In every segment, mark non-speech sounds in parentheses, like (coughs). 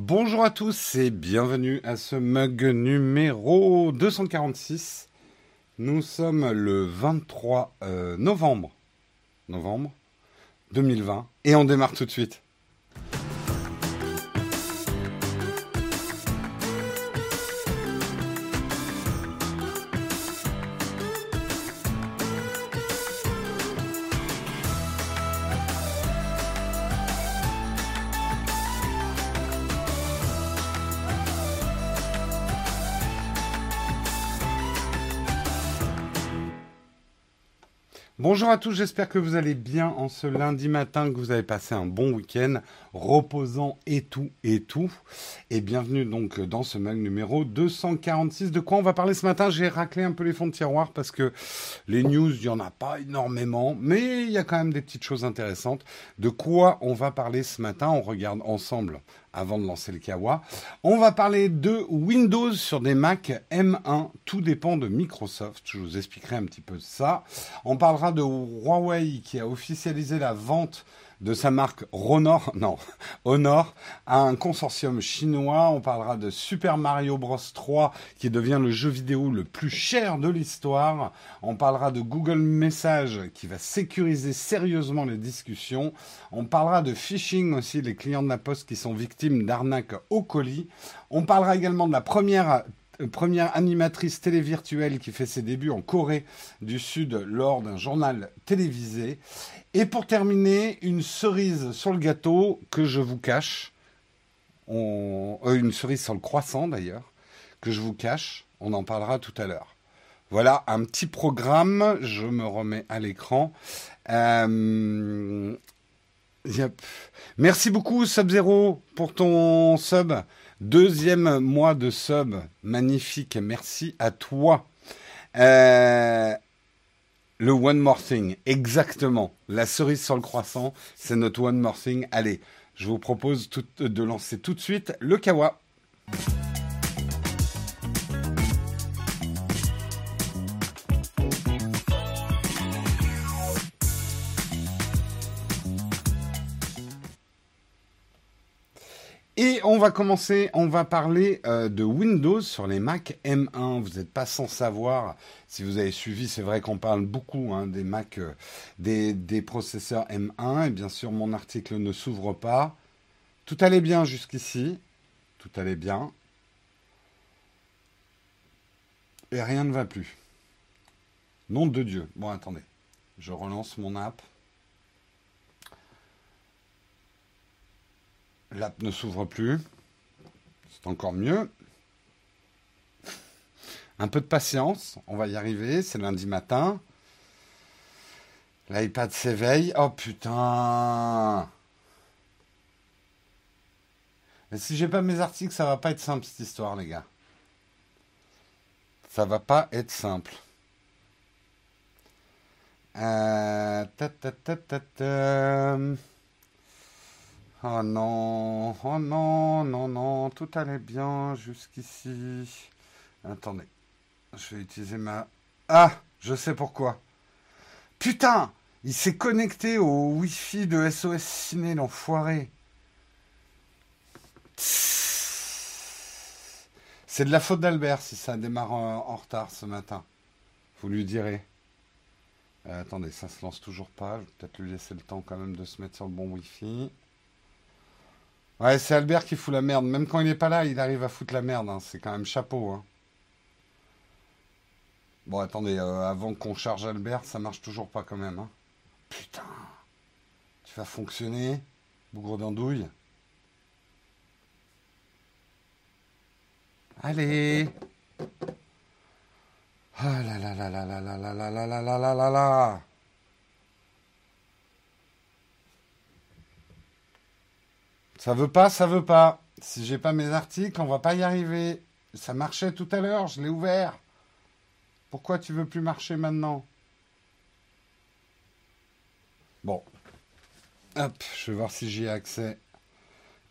Bonjour à tous et bienvenue à ce mug numéro 246. Nous sommes le 23 euh, novembre, novembre 2020 et on démarre tout de suite. Bonjour à tous, j'espère que vous allez bien en ce lundi matin, que vous avez passé un bon week-end, reposant et tout et tout. Et bienvenue donc dans ce mag numéro 246. De quoi on va parler ce matin? J'ai raclé un peu les fonds de tiroir parce que les news, il n'y en a pas énormément, mais il y a quand même des petites choses intéressantes. De quoi on va parler ce matin? On regarde ensemble avant de lancer le Kawa. On va parler de Windows sur des Mac M1. Tout dépend de Microsoft. Je vous expliquerai un petit peu ça. On parlera de Huawei qui a officialisé la vente de sa marque Honor, non, (laughs) Honor, à un consortium chinois. On parlera de Super Mario Bros 3, qui devient le jeu vidéo le plus cher de l'histoire. On parlera de Google Message, qui va sécuriser sérieusement les discussions. On parlera de phishing aussi, les clients de la poste qui sont victimes d'arnaques au colis. On parlera également de la première première animatrice télé virtuelle qui fait ses débuts en Corée du Sud lors d'un journal télévisé. Et pour terminer, une cerise sur le gâteau que je vous cache. Euh, une cerise sur le croissant d'ailleurs, que je vous cache. On en parlera tout à l'heure. Voilà un petit programme. Je me remets à l'écran. Euh, Merci beaucoup Sub-Zero pour ton sub. Deuxième mois de sub, magnifique, merci à toi. Euh, le One More Thing, exactement. La cerise sur le croissant, c'est notre One More Thing. Allez, je vous propose de lancer tout de suite le Kawa. Et on va commencer, on va parler euh, de Windows sur les Mac M1. Vous n'êtes pas sans savoir, si vous avez suivi, c'est vrai qu'on parle beaucoup hein, des Mac, euh, des, des, processeurs M1. Et bien sûr, mon article ne s'ouvre pas. Tout allait bien jusqu'ici. Tout allait bien. Et rien ne va plus. Nom de Dieu. Bon, attendez. Je relance mon app. L'app ne s'ouvre plus. C'est encore mieux. Un peu de patience, on va y arriver, c'est lundi matin. L'iPad s'éveille. Oh putain si j'ai pas mes articles, ça va pas être simple cette histoire, les gars. Ça va pas être simple. Euh... Oh non, oh non, non, non, tout allait bien jusqu'ici. Attendez, je vais utiliser ma... Ah, je sais pourquoi. Putain, il s'est connecté au Wi-Fi de SOS Ciné, l'enfoiré. C'est de la faute d'Albert si ça démarre en, retard ce matin. Vous lui direz. Euh, attendez, ça se lance toujours pas. Je vais peut-être lui laisser le temps quand même de se mettre sur le bon Wi-Fi. Ouais, c'est Albert qui fout la merde. Même quand il n'est pas là, il arrive à foutre la merde. Hein. C'est quand même chapeau. Hein. Bon, attendez, euh, avant qu'on charge Albert, ça marche toujours pas quand même. Hein. Putain. Tu vas fonctionner, bougre d'andouille. Allez. Ah là là là là là là là là là là là là là Ça veut pas, ça veut pas. Si j'ai pas mes articles, on va pas y arriver. Ça marchait tout à l'heure, je l'ai ouvert. Pourquoi tu veux plus marcher maintenant? Bon. Hop, je vais voir si j'y ai accès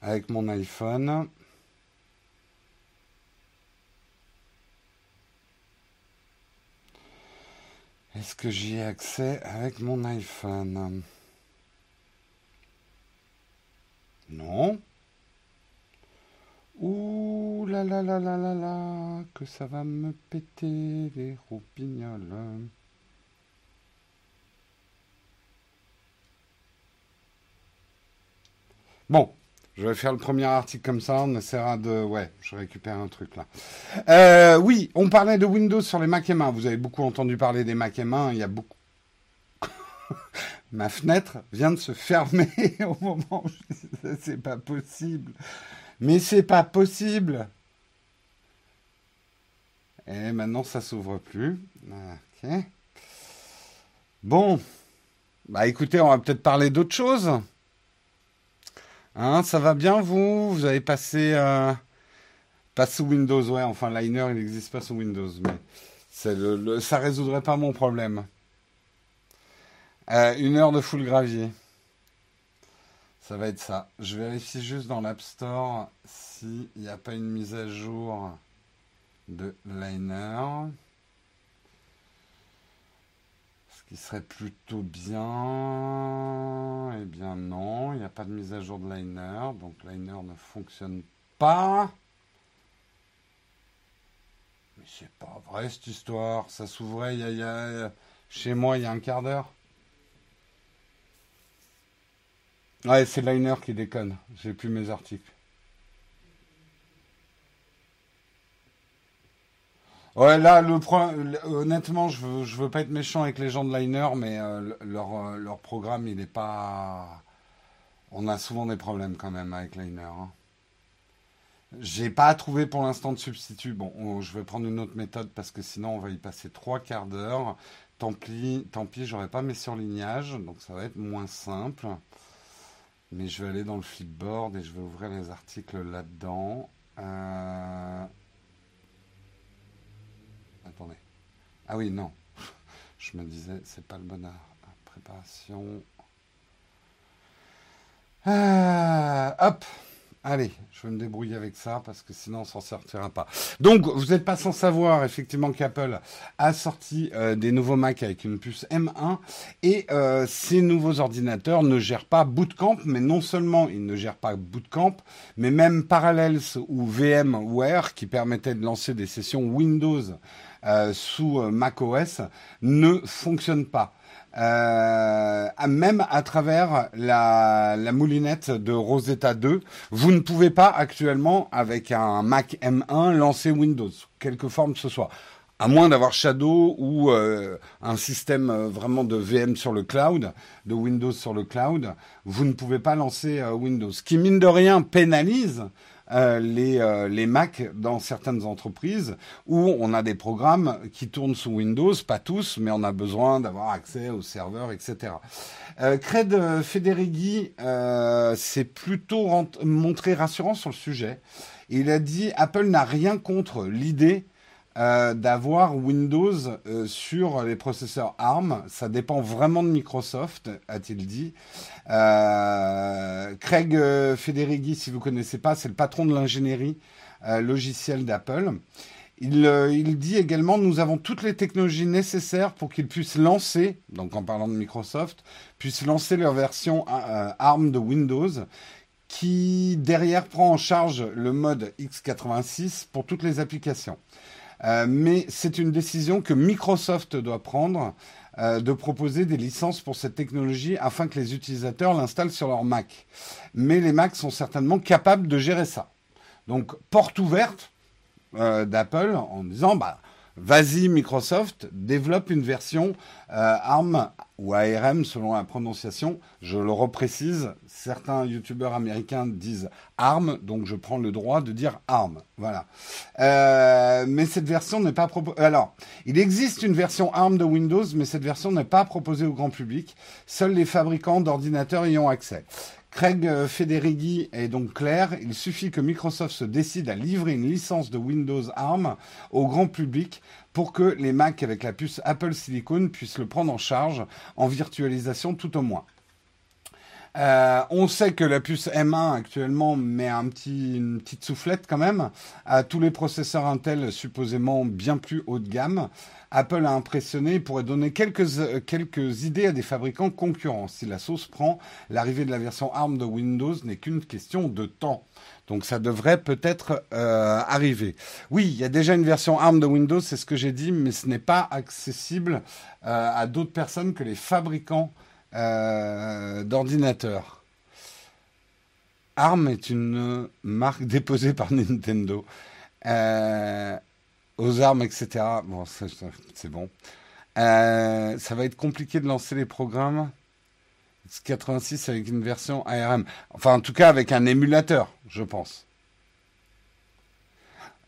avec mon iPhone. Est-ce que j'y ai accès avec mon iPhone? Non. Ouh là là là là là là, que ça va me péter les roupignoles. Bon, je vais faire le premier article comme ça, on essaiera de... Ouais, je récupère un truc là. Euh, oui, on parlait de Windows sur les Mac M1. Vous avez beaucoup entendu parler des Mac M1, il y a beaucoup... (laughs) Ma fenêtre vient de se fermer (laughs) au moment où je c'est pas possible. Mais c'est pas possible. Et maintenant ça s'ouvre plus. Ok. Bon. Bah écoutez, on va peut-être parler d'autre chose. Hein, ça va bien vous? Vous avez passé euh, pas sous Windows, ouais. Enfin, Liner, il n'existe pas sous Windows, mais ça ça résoudrait pas mon problème. Euh, une heure de full gravier. Ça va être ça. Je vérifie juste dans l'App Store s'il n'y a pas une mise à jour de Liner. qui serait plutôt bien. Eh bien non, il n'y a pas de mise à jour de Liner, donc Liner ne fonctionne pas. Mais c'est pas vrai cette histoire, ça s'ouvrait chez moi il y a un quart d'heure. Ouais, c'est Liner qui déconne, j'ai plus mes articles. Ouais, là, le honnêtement, je veux, je veux pas être méchant avec les gens de Liner, mais euh, leur, euh, leur programme, il n'est pas. On a souvent des problèmes quand même avec Liner. Hein. J'ai pas trouvé pour l'instant de substitut. Bon, je vais prendre une autre méthode parce que sinon on va y passer trois quarts d'heure. Tant pis, tant pis, pas mes surlignages, donc ça va être moins simple. Mais je vais aller dans le flipboard et je vais ouvrir les articles là-dedans. Euh, Attendez. Ah oui, non. (laughs) Je me disais, c'est pas le bonheur. Préparation. Ah, hop. Allez, je vais me débrouiller avec ça parce que sinon on s'en sortira pas. Donc, vous n'êtes pas sans savoir effectivement qu'Apple a sorti euh, des nouveaux Mac avec une puce M1 et euh, ces nouveaux ordinateurs ne gèrent pas Bootcamp, mais non seulement ils ne gèrent pas Bootcamp, mais même Parallels ou VMware qui permettaient de lancer des sessions Windows euh, sous euh, macOS ne fonctionne pas. Euh, même à travers la, moulinette de Rosetta 2, vous ne pouvez pas actuellement, avec un Mac M1, lancer Windows, quelque forme que ce soit. À moins d'avoir Shadow ou euh, un système vraiment de VM sur le cloud, de Windows sur le cloud, vous ne pouvez pas lancer Windows. Ce qui, mine de rien, pénalise euh, les, euh, les Mac dans certaines entreprises où on a des programmes qui tournent sous Windows, pas tous, mais on a besoin d'avoir accès aux serveurs, etc. Euh, Craig Federighi euh, s'est plutôt montré rassurant sur le sujet. Il a dit Apple n'a rien contre l'idée euh, d'avoir Windows euh, sur les processeurs ARM. Ça dépend vraiment de Microsoft, a-t-il dit. Euh, Craig Federighi, si vous connaissez pas, c'est le patron de l'ingénierie logicielle d'Apple. Il, il, dit également nous avons toutes les technologies nécessaires pour qu'ils puissent lancer, donc en parlant de Microsoft, puissent lancer leur version ARM de Windows qui derrière prend en charge le mode x86 pour toutes les applications. Euh, mais c'est une décision que Microsoft doit prendre euh, de proposer des licences pour cette technologie afin que les utilisateurs l'installent sur leur Mac. Mais les Macs sont certainement capables de gérer ça. Donc, porte ouverte euh, d'Apple en disant, bah, vas-y Microsoft, développe une version ARM ou ARM selon la prononciation. Je le reprécise, certains youtubeurs américains disent ARM, donc je prends le droit de dire ARM. Voilà. Euh, mais cette version n'est pas proposée. Alors, il existe une version ARM de Windows, mais cette version n'est pas proposée au grand public. Seuls les fabricants d'ordinateurs y ont accès. Craig Federighi est donc clair, il suffit que Microsoft se décide à livrer une licence de Windows ARM au grand public pour que les Mac avec la puce Apple Silicon puissent le prendre en charge en virtualisation tout au moins. Euh, on sait que la puce M1 actuellement met un petit, une petite soufflette quand même à tous les processeurs Intel supposément bien plus haut de gamme. Apple a impressionné et pourrait donner quelques, quelques idées à des fabricants concurrents. Si la sauce prend, l'arrivée de la version ARM de Windows n'est qu'une question de temps. Donc ça devrait peut-être euh, arriver. Oui, il y a déjà une version ARM de Windows, c'est ce que j'ai dit, mais ce n'est pas accessible euh, à d'autres personnes que les fabricants euh, d'ordinateurs. ARM est une marque déposée par Nintendo. Aux armes, etc. Bon, c'est bon. ça va être compliqué de lancer les programmes. 86 avec une version ARM. Enfin, en tout cas, avec un émulateur, je pense.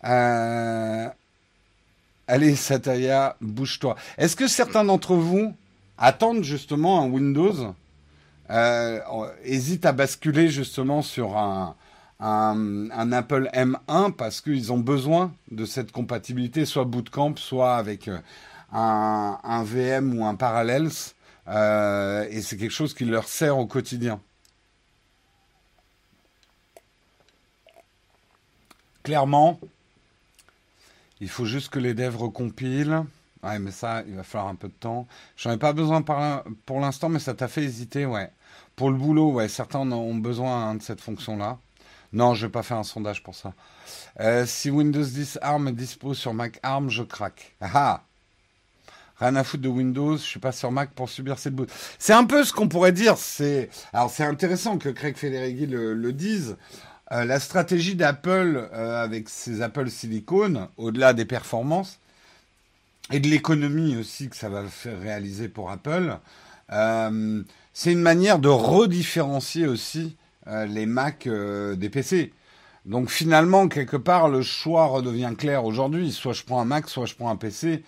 Euh, allez, Sataya, bouge-toi. Est-ce que certains d'entre vous attendent justement un Windows euh, Hésitent à basculer justement sur un, un, Apple M1 parce qu'ils ont besoin de cette compatibilité, soit Bootcamp, soit avec euh, un, VM ou un Parallels euh, et c'est quelque chose qui leur sert au quotidien. Clairement, il faut juste que les devs recompilent. Ouais, mais ça, il va falloir un peu de temps. J'en ai pas besoin pour l'instant, mais ça t'a fait hésiter, ouais. Pour le boulot, ouais, certains ont besoin hein, de cette fonction-là. Non, je vais pas faire un sondage pour ça. Euh, si Windows 10 ARM est dispo sur Mac ARM, je craque. Ah, ah rien à foutre de Windows, je suis pas sur Mac pour subir cette bout. C'est un peu ce qu'on pourrait dire. C'est alors c'est intéressant que Craig Federighi le, dise. Euh, la stratégie d'Apple euh, avec ses Apple Silicon, au-delà des performances et de l'économie aussi que ça va faire réaliser pour Apple, c'est une manière de redifférencier aussi les Mac des PC. Donc finalement, quelque part, le choix redevient clair aujourd'hui. Soit je prends un Mac, soit je prends un PC.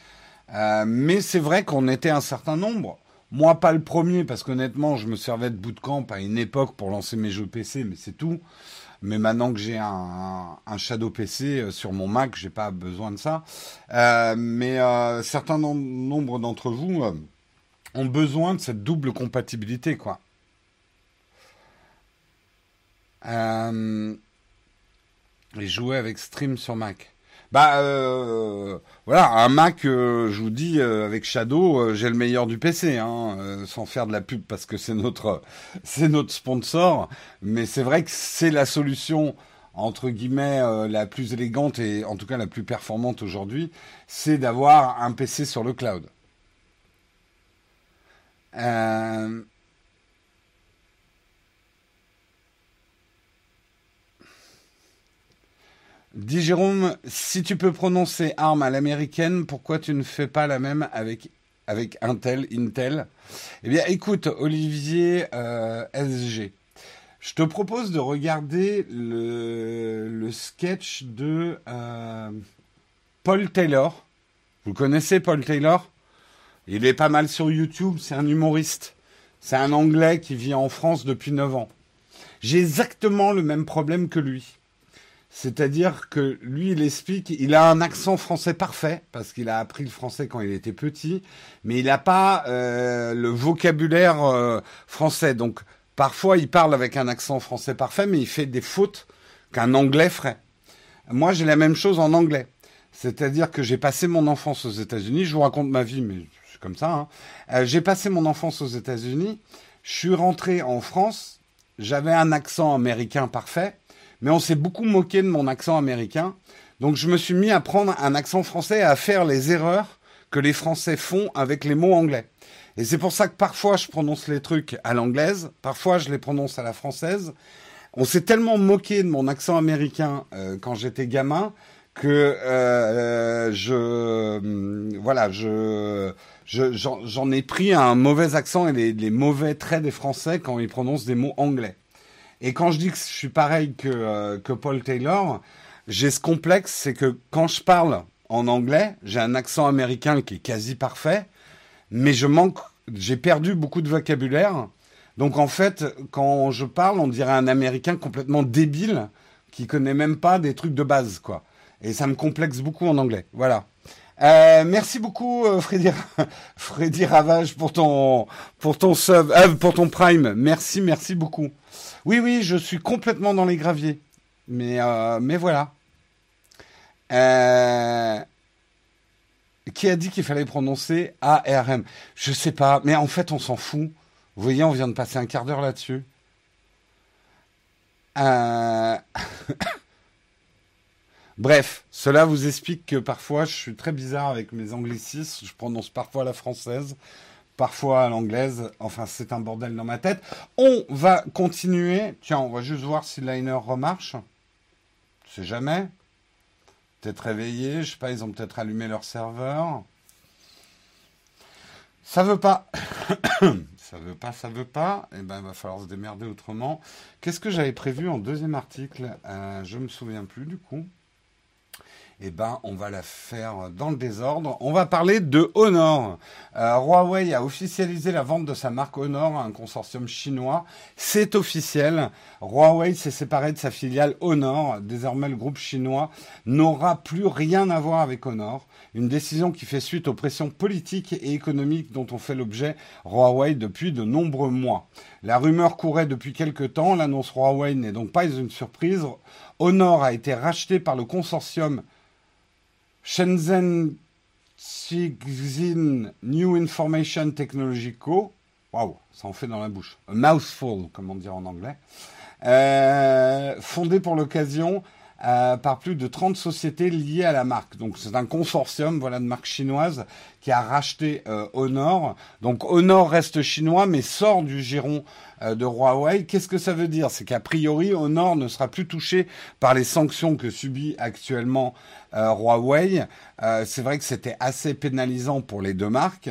Euh, mais c'est vrai qu'on était un certain nombre. Moi, pas le premier, parce qu'honnêtement, je me servais de bootcamp à une époque pour lancer mes jeux PC, mais c'est tout. Mais maintenant que j'ai un, Shadow PC euh, sur mon Mac, j'ai pas besoin de ça. Euh, mais euh, certains nombre d'entre vous ont besoin de cette double compatibilité, quoi. Et jouer avec Stream sur Mac. Bah euh, voilà, un Mac, euh, je vous dis, euh, avec Shadow, j'ai le meilleur du PC, hein, sans faire de la pub parce que (laughs) c'est notre, sponsor. Mais c'est vrai que c'est la solution entre guillemets la plus élégante et en tout cas la plus performante aujourd'hui, c'est d'avoir un PC sur le cloud. Euh, Dis Jérôme, si tu peux prononcer arme à l'américaine, pourquoi tu ne fais pas la même avec, avec Intel, Intel Eh bien, écoute, Olivier euh, SG, je te propose de regarder le, sketch de euh, Paul Taylor. Vous connaissez Paul Taylor? Il est pas mal sur YouTube, c'est un humoriste. C'est un Anglais qui vit en France depuis 9 ans. J'ai exactement le même problème que lui. C'est-à-dire que lui, il explique, il a un accent français parfait, parce qu'il a appris le français quand il était petit, mais il n'a pas euh, le vocabulaire euh, français. Donc, parfois, il parle avec un accent français parfait, mais il fait des fautes qu'un anglais ferait. Moi, j'ai la même chose en anglais. C'est-à-dire que j'ai passé mon enfance aux États-Unis. Je vous raconte ma vie, mais c'est comme ça. Hein. Euh, j'ai passé mon enfance aux États-Unis. Je suis rentré en France. J'avais un accent américain parfait mais on s'est beaucoup moqué de mon accent américain. Donc je me suis mis à prendre un accent français et à faire les erreurs que les Français font avec les mots anglais. Et c'est pour ça que parfois je prononce les trucs à l'anglaise, parfois je les prononce à la française. On s'est tellement moqué de mon accent américain euh, quand j'étais gamin que euh, je euh, voilà je j'en ai pris un mauvais accent et les mauvais traits des Français quand ils prononcent des mots anglais. Et quand je dis que je suis pareil que, euh, que Paul Taylor, j'ai ce complexe, c'est que quand je parle en anglais, j'ai un accent américain qui est quasi parfait, mais je manque, j'ai perdu beaucoup de vocabulaire. Donc en fait, quand je parle, on dirait un américain complètement débile qui connaît même pas des trucs de base, quoi. Et ça me complexe beaucoup en anglais. Voilà. Euh, merci beaucoup euh, Freddy, (laughs) Freddy Ravage pour ton pour ton sub, euh, pour ton prime. Merci, merci beaucoup. Oui, oui, je suis complètement dans les graviers. Mais, euh, mais voilà. Euh, qui a dit qu'il fallait prononcer ARM Je sais pas, mais en fait, on s'en fout. Vous voyez, on vient de passer un quart d'heure là-dessus. Euh, (laughs) bref, cela vous explique que parfois je suis très bizarre avec mes anglicismes. Je prononce parfois la française, parfois à l'anglaise. Enfin, c'est un bordel dans ma tête. On va continuer. Tiens, on va juste voir si Liner remarche. Je sais jamais. Peut-être réveillé. Je sais pas, ils ont peut-être allumé leur serveur. Ça veut pas. (coughs) ça veut pas, ça veut pas. Eh ben, il va falloir se démerder autrement. Qu'est-ce que j'avais prévu en deuxième article? Euh, Je me souviens plus du coup eh ben, on va la faire dans le désordre. On va parler de Honor. Euh, Huawei a officialisé la vente de sa marque Honor à un consortium chinois. C'est officiel. Huawei s'est séparé de sa filiale Honor. Désormais, le groupe chinois n'aura plus rien à voir avec Honor. Une décision qui fait suite aux pressions politiques et économiques dont ont fait l'objet Huawei depuis de nombreux mois. La rumeur courait depuis quelque temps. L'annonce Huawei n'est donc pas une surprise. Honor a été racheté par le consortium Shenzhen Xixin New Information Technology Co. Waouh, ça en fait dans la bouche. A mouthful, comme on dit en anglais. Euh, fondé pour l'occasion euh, par plus de 30 sociétés liées à la marque. Donc c'est un consortium voilà, de marques chinoises qui a racheté euh, Honor. Donc Honor reste chinois mais sort du giron de Huawei. Qu'est-ce que ça veut dire? C'est qu'a priori Honor ne sera plus touché par les sanctions que subit actuellement euh, Huawei. c'est vrai que c'était assez pénalisant pour les deux marques.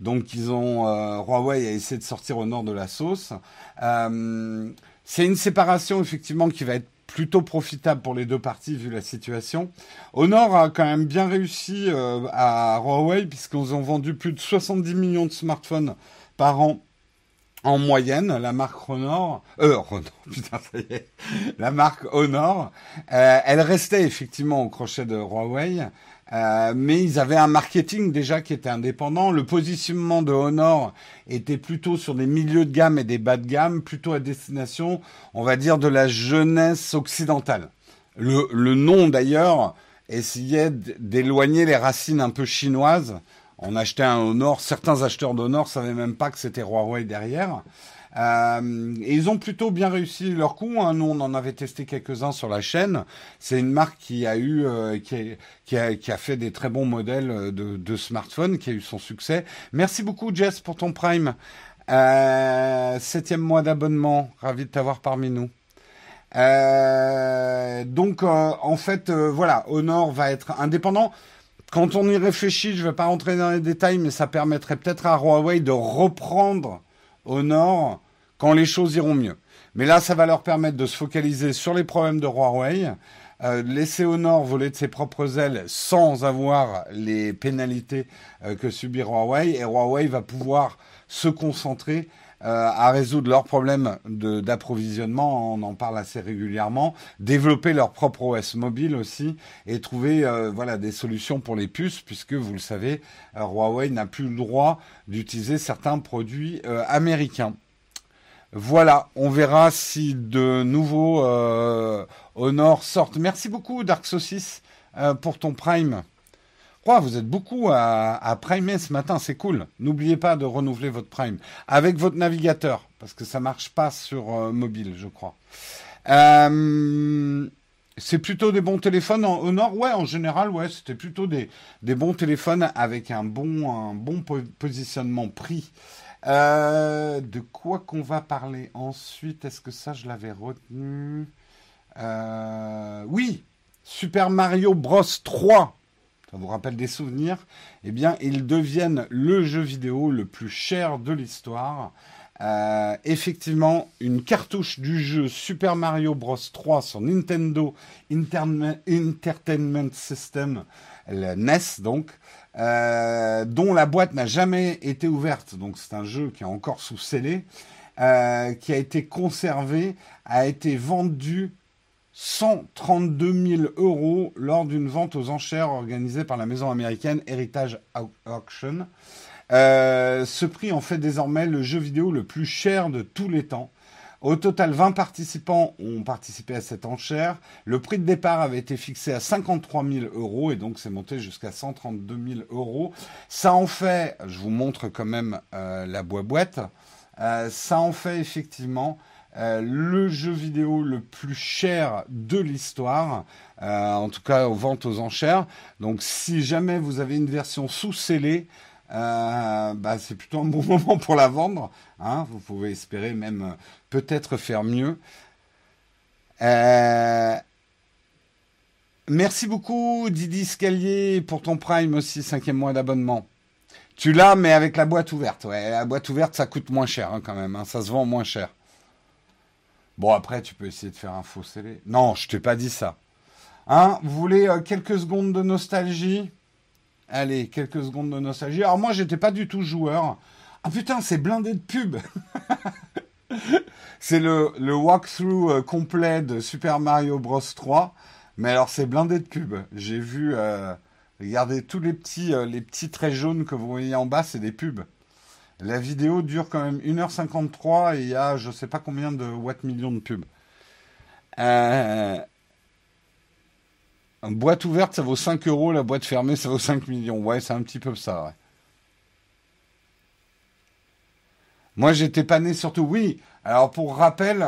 donc ils ont Huawei a essayé de sortir Honor de la sauce. c'est une séparation effectivement qui va être plutôt profitable pour les deux parties vu la situation. Honor a quand même bien réussi euh, à Huawei puisqu'ils ont vendu plus de 70 millions de smartphones par an en moyenne, la marque Honor, euh, (laughs) putain, ça y est, la marque Honor, euh, elle restait effectivement au crochet de Huawei, euh, mais ils avaient un marketing déjà qui était indépendant. Le positionnement de Honor était plutôt sur des milieux de gamme et des bas de gamme, plutôt à destination, on va dire, de la jeunesse occidentale. Le, le nom d'ailleurs essayait d'éloigner les racines un peu chinoises. On achetait un Honor, certains acheteurs d'Honor savaient même pas que c'était Huawei derrière. Euh, et ils ont plutôt bien réussi leur coup. Hein. Nous, on en avait testé quelques-uns sur la chaîne. C'est une marque qui a eu, euh, qui, a, qui, a, fait des très bons modèles de, de smartphones, qui a eu son succès. Merci beaucoup, Jess, pour ton Prime. Euh, septième mois d'abonnement. Ravi de t'avoir parmi nous. Euh, donc, en fait, voilà, Honor va être indépendant. Quand on y réfléchit, je ne vais pas rentrer dans les détails, mais ça permettrait peut-être à Huawei de reprendre Honor quand les choses iront mieux. Mais là, ça va leur permettre de se focaliser sur les problèmes de Huawei, euh, laisser Honor voler de ses propres ailes sans avoir les pénalités euh, que subit Huawei, et Huawei va pouvoir se concentrer à résoudre leurs problèmes d'approvisionnement, on en parle assez régulièrement, développer leur propre OS mobile aussi et trouver euh, voilà des solutions pour les puces puisque vous le savez, euh, Huawei n'a plus le droit d'utiliser certains produits américains. Voilà, on verra si de nouveaux Honor sortent. Merci beaucoup Dark Saucis pour ton Prime vous êtes beaucoup à, primer ce matin, c'est cool. N'oubliez pas de renouveler votre Prime avec votre navigateur, parce que ça marche pas sur euh, mobile, je crois. Euh, c'est plutôt des bons téléphones au nord? Ouais, en général, ouais, c'était plutôt des, des bons téléphones avec un bon, un positionnement prix. Euh, de quoi qu'on va parler ensuite? Est-ce que ça, je l'avais retenu? Oui, Super Mario Bros 3 ça vous rappelle des souvenirs, eh bien, ils deviennent le jeu vidéo le plus cher de l'histoire. Euh, effectivement, une cartouche du jeu Super Mario Bros. 3 sur Nintendo Entertainment System, la NES donc, euh, dont la boîte n'a jamais été ouverte, donc c'est un jeu qui est encore sous scellé, euh, qui a été conservé, a été vendu 132 000 euros lors d'une vente aux enchères organisée par la maison américaine Heritage Auction. Euh, ce prix en fait désormais le jeu vidéo le plus cher de tous les temps. Au total, 20 participants ont participé à cette enchère. Le prix de départ avait été fixé à 53 000 euros et donc c'est monté jusqu'à 132 000 euros. Ça en fait, je vous montre quand même euh, la boîte. Euh, ça en fait effectivement euh, le jeu vidéo le plus cher de l'histoire, euh, en tout cas aux ventes aux enchères. Donc si jamais vous avez une version sous-scellée, euh, bah, c'est plutôt un bon (laughs) moment pour la vendre. Hein. Vous pouvez espérer même peut-être faire mieux. Merci beaucoup Didi Scalier pour ton Prime aussi, cinquième mois d'abonnement. Tu l'as, mais avec la boîte ouverte. Ouais, la boîte ouverte, ça coûte moins cher hein, quand même. Hein. Ça se vend moins cher. Bon, après, tu peux essayer de faire un faux scellé. Non, je t'ai pas dit ça. Hein, vous voulez euh, quelques secondes de nostalgie? Allez, quelques secondes de nostalgie. Alors moi, j'étais pas du tout joueur. Ah putain, c'est blindé de pub. (laughs) c'est le, walkthrough euh, complet de Super Mario Bros 3. Mais alors, c'est blindé de pub. J'ai vu... Euh, regardez, tous les petits, les petits traits jaunes que vous voyez en bas, c'est des pubs. La vidéo dure quand même 1h53 et il y a je sais pas combien de watts millions de pubs. Euh, boîte ouverte, ça vaut 5 euros. La boîte fermée, ça vaut 5 millions. Ouais, c'est un petit peu ça. Moi, j'étais pas né surtout. Oui. Alors, pour rappel,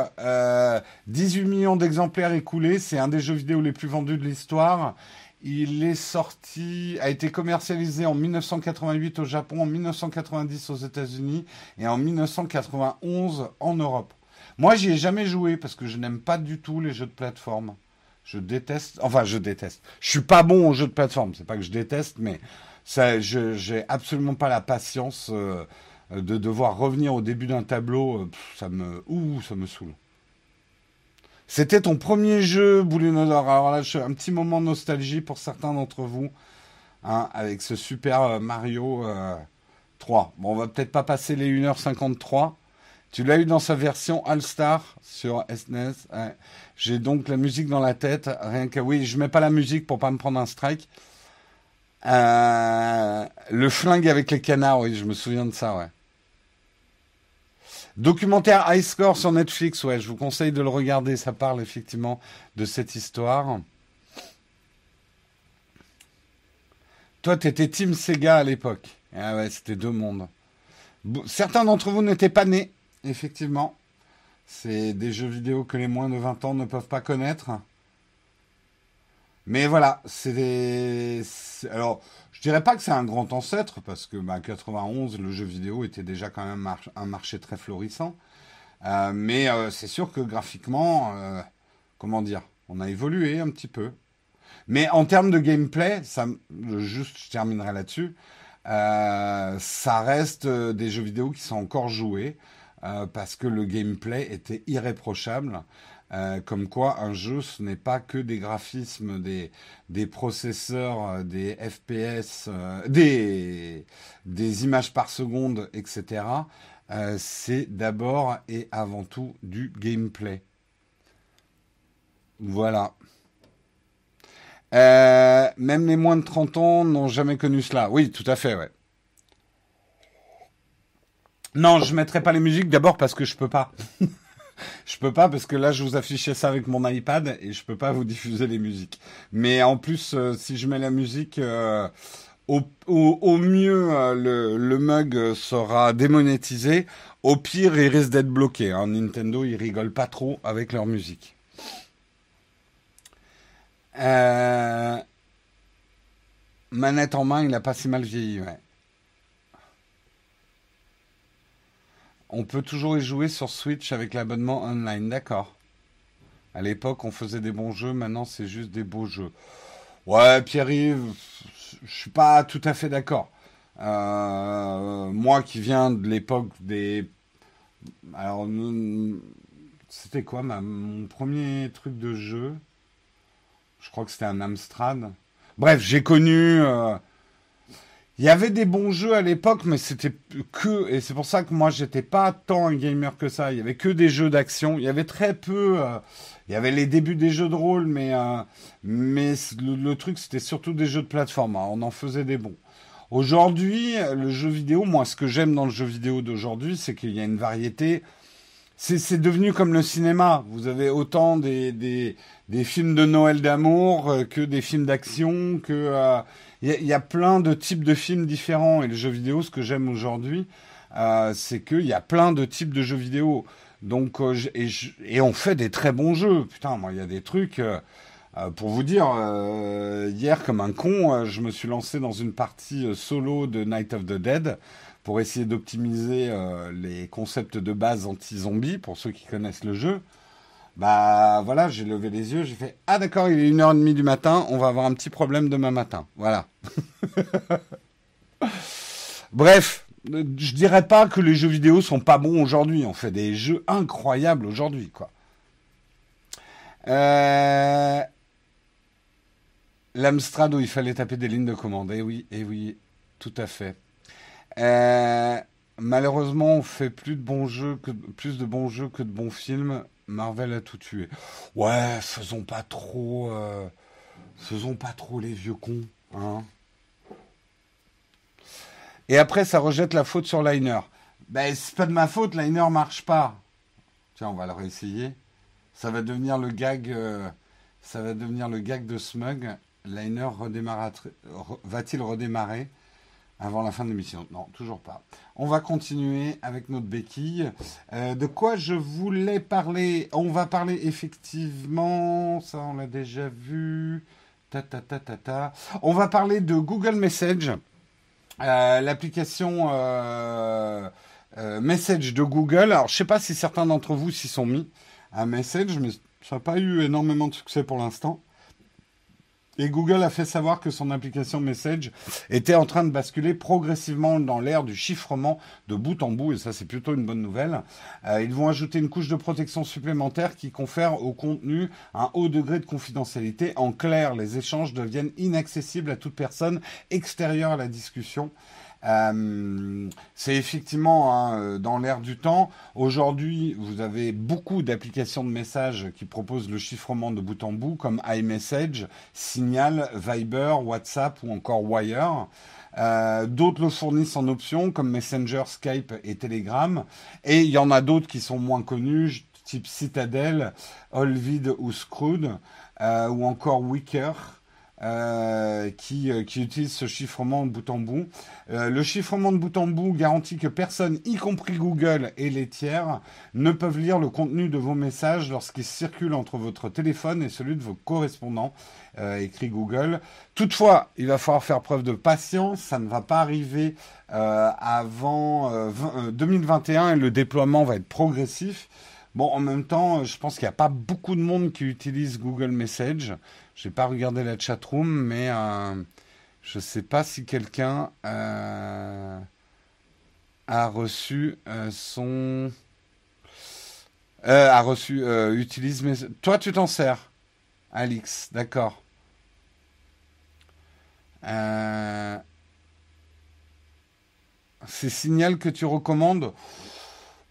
18 euh, millions d'exemplaires écoulés. C'est un des jeux vidéo les plus vendus de l'histoire. Il est sorti, a été commercialisé en 1988 au Japon, en 1990 aux États-Unis et en 1991 en Europe. Moi, j'y ai jamais joué parce que je n'aime pas du tout les jeux de plateforme. Je déteste, enfin, je déteste. Je suis pas bon aux jeux de plateforme. C'est pas que je déteste, mais ça, je, j'ai absolument pas la patience euh, de devoir revenir au début d'un tableau. Euh, ça me, ouh, ça me saoule. C'était ton premier jeu, Boulinodor. Alors là, un petit moment de nostalgie pour certains d'entre vous, hein, avec ce Super euh, Mario 3. Euh, bon, on va peut-être pas passer les 1h53. Tu l'as eu dans sa version All-Star sur SNES. E J'ai donc la musique dans la tête. Rien que oui, je mets pas la musique pour pas me prendre un strike. Euh, le flingue avec les canards, oui, je me souviens de ça, ouais. Documentaire High Score sur Netflix, ouais, je vous conseille de le regarder. Ça parle effectivement de cette histoire. Toi, tu étais Team Sega à l'époque. Ah ouais, c'était deux mondes. Certains d'entre vous n'étaient pas nés, effectivement. C'est des jeux vidéo que les moins de 20 ans ne peuvent pas connaître. Mais voilà, c'est des. Alors, je dirais pas que c'est un grand ancêtre, parce que bah, 91, le jeu vidéo était déjà quand même un marché très florissant. Euh, mais euh, c'est sûr que graphiquement, euh, comment dire, on a évolué un petit peu. Mais en termes de gameplay, ça, juste, je terminerai là-dessus. ça reste des jeux vidéo qui sont encore joués parce que le gameplay était irréprochable. Euh, comme quoi un jeu, ce n'est pas que des graphismes, des, des processeurs, euh, des FPS, euh, des, des images par seconde, etc. c'est d'abord et avant tout du gameplay. Voilà. même les moins de 30 ans n'ont jamais connu cela. Oui, tout à fait, ouais. Non, je mettrai pas les musiques d'abord parce que je peux pas. (laughs) je peux pas parce que là je vous affichais ça avec mon iPad et je peux pas vous diffuser les musiques. Mais en plus, euh, si je mets la musique, euh, au, mieux euh, le, le, mug sera démonétisé. Au pire, il risque d'être bloqué. Hein. Nintendo, ils rigolent pas trop avec leur musique. Manette en main, il a pas si mal vieilli. On peut toujours y jouer sur Switch avec l'abonnement online, d'accord. À l'époque, on faisait des bons jeux, maintenant c'est juste des beaux jeux. Ouais, Pierre-Yves, je suis pas tout à fait d'accord. Euh, moi qui viens de l'époque des... Alors, c'était quoi mon premier truc de jeu? Je crois que c'était un Amstrad. Bref, j'ai connu... Euh, il y avait des bons jeux à l'époque, mais c'était que, et c'est pour ça que moi j'étais pas tant un gamer que ça. Il y avait que des jeux d'action. Il y avait très peu. Euh, il y avait les débuts des jeux de rôle, mais euh, mais le, truc c'était surtout des jeux de plateforme. Hein. On en faisait des bons. Aujourd'hui, le jeu vidéo, moi, ce que j'aime dans le jeu vidéo d'aujourd'hui, c'est qu'il y a une variété. C'est devenu comme le cinéma. Vous avez autant des, des, des films de Noël d'amour euh, que des films d'action, que il y, a plein de types de films différents. Et le jeu vidéo, ce que j'aime aujourd'hui, euh, c'est qu'il y a plein de types de jeux vidéo. Donc, et, on fait des très bons jeux. Putain, moi, il y a des trucs. pour vous dire, hier, comme un con, je me suis lancé dans une partie solo de Night of the Dead pour essayer d'optimiser euh, les concepts de base anti-zombie, pour ceux qui connaissent le jeu. Bah voilà, j'ai levé les yeux, j'ai fait Ah d'accord, il est 1h30 du matin, on va avoir un petit problème demain matin. Voilà. (laughs) Bref, je dirais pas que les jeux vidéo sont pas bons aujourd'hui. On fait des jeux incroyables aujourd'hui, quoi. Euh... L'Amstrad où il fallait taper des lignes de commande. Eh oui, eh oui, tout à fait. Euh, malheureusement, on fait plus de bons jeux plus de bons jeux que de bons films. Marvel a tout tué. Ouais, faisons pas trop, euh, faisons pas trop les vieux cons, hein. Et après, ça rejette la faute sur Liner. Ben, c'est pas de ma faute, Liner marche pas. Tiens, on va le réessayer. Ça va devenir le gag, euh, ça va devenir le gag de Smug. Liner va-t-il redémarrer? Avant la fin de l'émission. Non, toujours pas. On va continuer avec notre béquille. Euh, de quoi je voulais parler? On va parler effectivement, ça on l'a déjà vu. Ta, ta, ta, ta, ta. On va parler de Google Message, euh, l'application euh, Message de Google. Alors je ne sais pas si certains d'entre vous s'y sont mis à Message, mais ça n'a pas eu énormément de succès pour l'instant. Et Google a fait savoir que son application Message était en train de basculer progressivement dans l'ère du chiffrement de bout en bout, et ça c'est plutôt une bonne nouvelle. Euh, ils vont ajouter une couche de protection supplémentaire qui confère au contenu un haut degré de confidentialité. En clair, les échanges deviennent inaccessibles à toute personne extérieure à la discussion. Euh, c'est effectivement hein, euh, dans l'air du temps. Aujourd'hui, vous avez beaucoup d'applications de messages qui proposent le chiffrement de bout en bout, comme iMessage, Signal, Viber, WhatsApp ou encore Wire. Euh, d'autres le fournissent en option, comme Messenger, Skype et Telegram. Et il y en a d'autres qui sont moins connus, type Citadel, Olvid ou Screwed, ou encore Wicker. Euh, qui, euh, qui utilise ce chiffrement de bout en bout. Euh, le chiffrement de bout en bout garantit que personne, y compris Google et les tiers, ne peuvent lire le contenu de vos messages lorsqu'ils circulent entre votre téléphone et celui de vos correspondants, écrit Google. Toutefois, il va falloir faire preuve de patience, ça ne va pas arriver avant 2021 et le déploiement va être progressif. Bon, en même temps, je pense qu'il n'y a pas beaucoup de monde qui utilise Google Message. Je n'ai pas regardé la chatroom, mais euh, je ne sais pas si quelqu'un euh, a reçu euh, son. a reçu. utilise mes. Toi, tu t'en sers, Alix, d'accord. C'est Signal que tu recommandes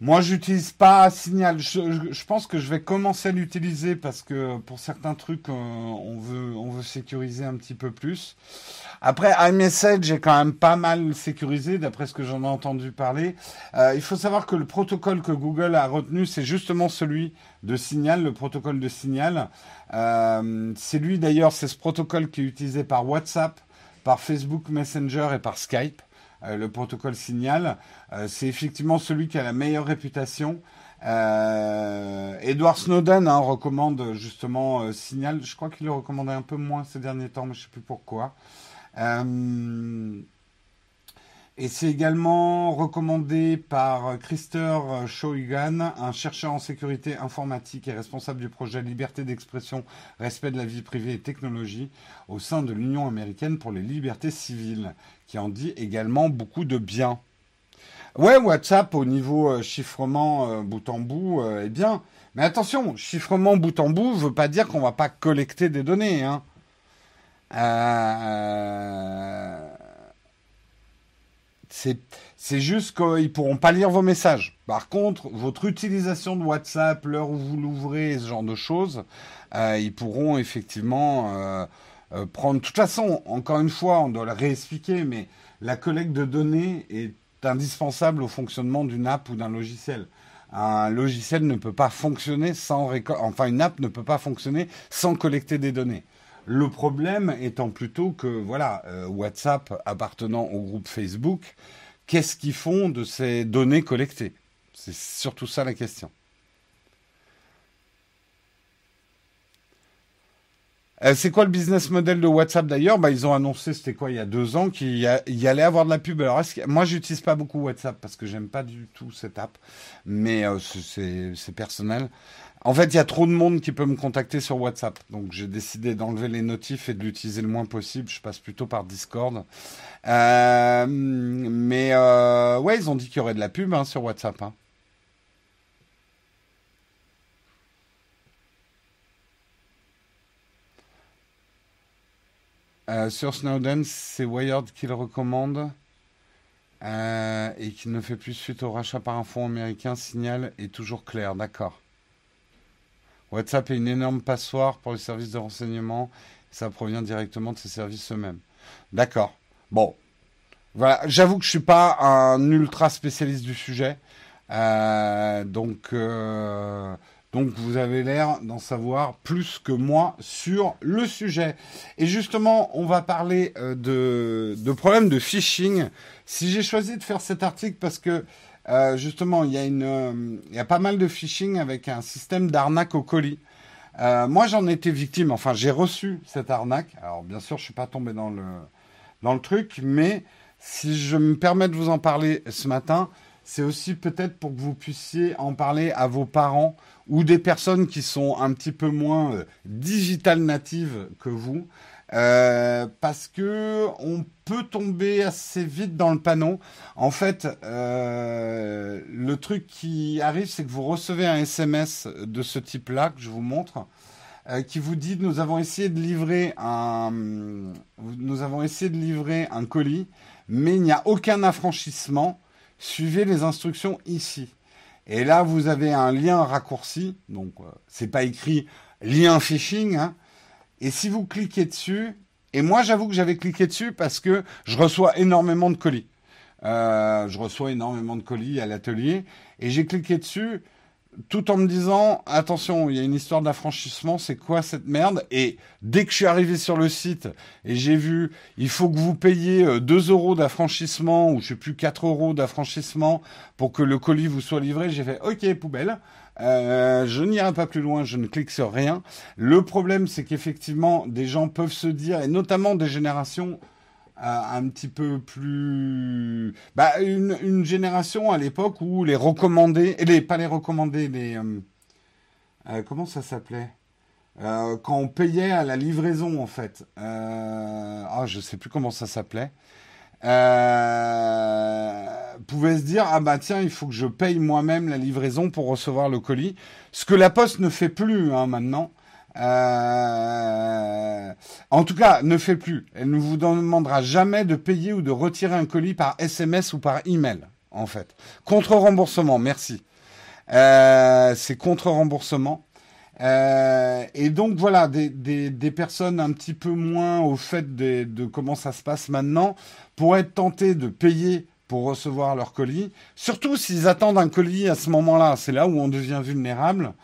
moi, j'utilise pas Signal. Je, pense que je vais commencer à l'utiliser parce que pour certains trucs, euh, on veut, on veut sécuriser un petit peu plus. Après, iMessage est quand même pas mal sécurisé, d'après ce que j'en ai entendu parler. Euh, il faut savoir que le protocole que Google a retenu, c'est justement celui de Signal, le protocole de Signal. Euh, c'est lui d'ailleurs, c'est ce protocole qui est utilisé par WhatsApp, par Facebook Messenger et par Skype. Euh, le protocole Signal. Euh, c'est effectivement celui qui a la meilleure réputation. Euh, Edward Snowden hein, recommande justement Signal. Je crois qu'il le recommandait un peu moins ces derniers temps, mais je ne sais plus pourquoi. Et c'est également recommandé par Christer Shouigan, un chercheur en sécurité informatique et responsable du projet Liberté d'expression, respect de la vie privée et technologie au sein de l'Union américaine pour les libertés civiles, qui en dit également beaucoup de bien. Ouais, WhatsApp au niveau euh, chiffrement euh, bout en bout euh, est bien. Mais attention, chiffrement bout en bout ne veut pas dire qu'on va pas collecter des données. Hein. Euh, c'est juste qu'ils pourront pas lire vos messages. Par contre, votre utilisation de WhatsApp, l'heure où vous l'ouvrez, ce genre de choses, ils pourront effectivement euh, prendre. De toute façon, encore une fois, on doit le réexpliquer, mais la collecte de données est indispensable au fonctionnement d'une app ou d'un logiciel. Un logiciel ne peut pas fonctionner sans enfin une app ne peut pas fonctionner sans collecter des données. Le problème étant plutôt que, voilà, euh, WhatsApp appartenant au groupe Facebook, qu'est-ce qu'ils font de ces données collectées? C'est surtout ça la question. Euh, c'est quoi le business model de WhatsApp d'ailleurs? Bah, Ils ont annoncé, c'était quoi, il y a deux ans, qu'il y, allait avoir de la pub. Alors, moi, j'utilise pas beaucoup WhatsApp parce que j'aime pas du tout cette app, mais euh, c'est personnel. En fait, il y a trop de monde qui peut me contacter sur WhatsApp. Donc, j'ai décidé d'enlever les notifs et de l'utiliser le moins possible. Je passe plutôt par Discord. Euh, mais ouais, ils ont dit qu'il y aurait de la pub hein, sur WhatsApp. Hein. Euh, sur Snowden, c'est Wired qui le recommande euh, et qui ne fait plus suite au rachat par un fonds américain. Signal est toujours clair, d'accord. WhatsApp est une énorme passoire pour les services de renseignement. Ça provient directement de ces services eux-mêmes. D'accord. Bon. Voilà. J'avoue que je suis pas un ultra spécialiste du sujet. Euh, donc, donc vous avez l'air d'en savoir plus que moi sur le sujet. Et justement, on va parler euh, de, problèmes de phishing. Si j'ai choisi de faire cet article parce que euh, justement, il y, a une, euh, il y a pas mal de phishing avec un système d'arnaque au colis. moi, j'en étais victime. Enfin, j'ai reçu cette arnaque. Alors, bien sûr, je suis pas tombé dans le truc, mais si je me permets de vous en parler ce matin, c'est aussi peut-être pour que vous puissiez en parler à vos parents ou des personnes qui sont un petit peu moins euh, digital natives que vous, euh, parce que on peut tomber assez vite dans le panneau. En fait, euh, le truc qui arrive, c'est que vous recevez un SMS de ce type-là que je vous montre, qui vous dit nous avons essayé de livrer un, nous avons essayé de livrer un colis, mais il n'y a aucun affranchissement. Suivez les instructions ici. Et là, vous avez un lien raccourci. Donc, euh, c'est pas écrit lien phishing. Hein. Et si vous cliquez dessus, et moi, j'avoue que j'avais cliqué dessus parce que je reçois énormément de colis. Euh, je reçois énormément de colis à l'atelier. Et j'ai cliqué dessus tout en me disant attention, il y a une histoire d'affranchissement, c'est quoi cette merde? Et dès que je suis arrivé sur le site et j'ai vu, il faut que vous payiez 2 euh, euros d'affranchissement ou je sais plus 4 euros d'affranchissement pour que le colis vous soit livré, j'ai fait ok poubelle. Euh, je n'irai pas plus loin, je ne clique sur rien. Le problème, c'est qu'effectivement, des gens peuvent se dire, et notamment des générations un petit peu plus bah, une, génération à l'époque où les recommandés les pas les recommandés les euh, euh, comment ça s'appelait? Euh, quand on payait à la livraison en fait. Ah je sais plus comment ça s'appelait. Pouvait se dire ah bah tiens il faut que je paye moi-même la livraison pour recevoir le colis. Ce que la poste ne fait plus hein, maintenant euh, en tout cas, ne fait plus. Elle ne vous demandera jamais de payer ou de retirer un colis par SMS ou par email, en fait. Contre remboursement, merci. Euh, c'est contre remboursement. Euh, et donc voilà, des, des, personnes un petit peu moins au fait de, de comment ça se passe maintenant pourraient être tentées de payer pour recevoir leur colis, surtout s'ils attendent un colis à ce moment-là. C'est là où on devient vulnérable.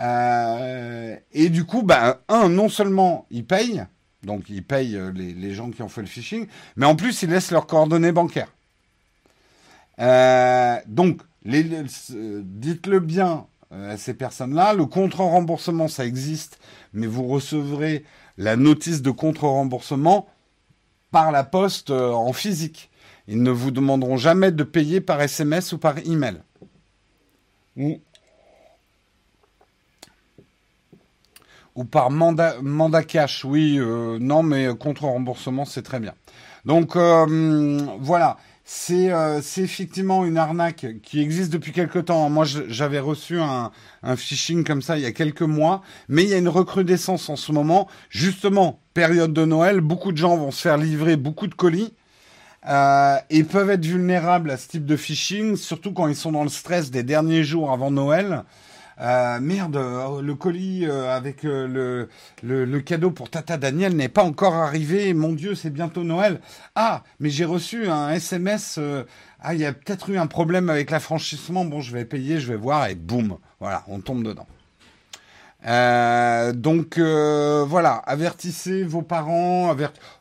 Euh, et du coup, ben, un, non seulement ils payent, donc ils payent euh, les, gens qui ont fait le phishing, mais en plus ils laissent leurs coordonnées bancaires. Euh, donc, dites-le bien à ces personnes-là, le contre-remboursement, ça existe, mais vous recevrez la notice de contre-remboursement par la poste en physique. Ils ne vous demanderont jamais de payer par SMS ou par email. ou par mandat, mandat cash, oui, euh, non, mais contre remboursement, c'est très bien. Donc euh, voilà, c'est euh, effectivement une arnaque qui existe depuis quelque temps. Moi, j'avais reçu un, un phishing comme ça il y a quelques mois, mais il y a une recrudescence en ce moment. Justement, période de Noël, beaucoup de gens vont se faire livrer beaucoup de colis. Euh, et peuvent être vulnérables à ce type de phishing, surtout quand ils sont dans le stress des derniers jours avant Noël. Euh, merde, euh, le colis euh, avec le, cadeau pour Tata Daniel n'est pas encore arrivé. Mon Dieu, c'est bientôt Noël. Ah, mais j'ai reçu un SMS. ah, il y a peut-être eu un problème avec l'affranchissement. Bon, je vais payer, je vais voir et boum, voilà, on tombe dedans. donc voilà, avertissez vos parents,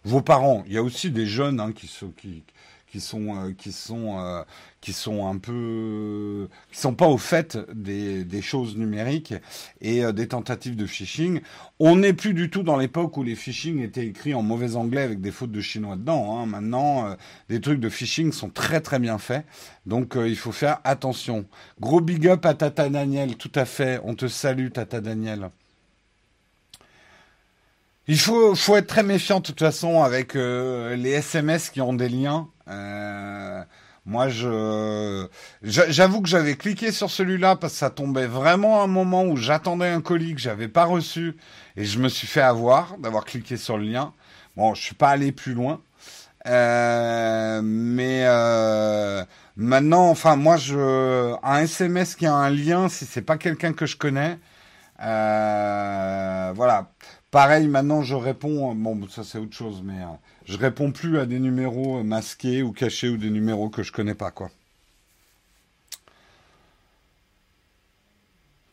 vos parents. Il y a aussi des jeunes hein, qui, qui, qui sont euh, qui sont euh, qui sont un peu qui sont pas au fait des, des choses numériques et euh, des tentatives de phishing. On n'est plus du tout dans l'époque où les phishing étaient écrits en mauvais anglais avec des fautes de chinois dedans. Hein. Maintenant, des trucs de phishing sont très très bien faits, donc il faut faire attention. Gros big up à Tata Daniel, tout à fait. On te salue Tata Daniel. Il faut, faut être très méfiant de toute façon avec les SMS qui ont des liens. Euh, moi, je, j'avoue que j'avais cliqué sur celui-là parce que ça tombait vraiment à un moment où j'attendais un colis que j'avais pas reçu et je me suis fait avoir d'avoir cliqué sur le lien. Bon, je suis pas allé plus loin, euh, mais euh, maintenant, enfin, moi, je, un SMS qui a un lien, si c'est pas quelqu'un que je connais, euh, voilà. Pareil, maintenant, je réponds. Bon, ça c'est autre chose, mais je réponds plus à des numéros masqués ou cachés ou des numéros que je connais pas, quoi.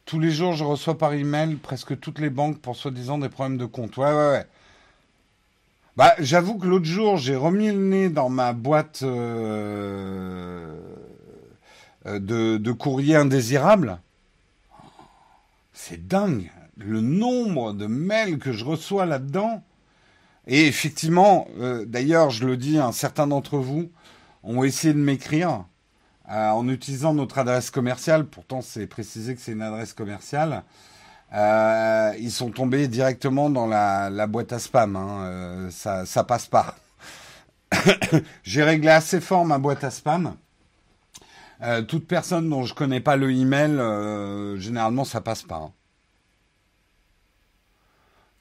Tous les jours, je reçois par email presque toutes les banques pour soi-disant des problèmes de compte. Ouais, ouais, ouais. Bah, j'avoue que l'autre jour, j'ai remis le nez dans ma boîte euh, euh, de, de courrier indésirable. C'est dingue le nombre de mails que je reçois là-dedans. Et effectivement, euh, d'ailleurs, je le dis, un certain d'entre vous ont essayé de m'écrire euh, en utilisant notre adresse commerciale. Pourtant, c'est précisé que c'est une adresse commerciale. Euh, ils sont tombés directement dans la, boîte à spam. Hein. ça, ça passe pas. (coughs) J'ai réglé assez fort ma boîte à spam. toute personne dont je connais pas le email, généralement, ça passe pas. Hein.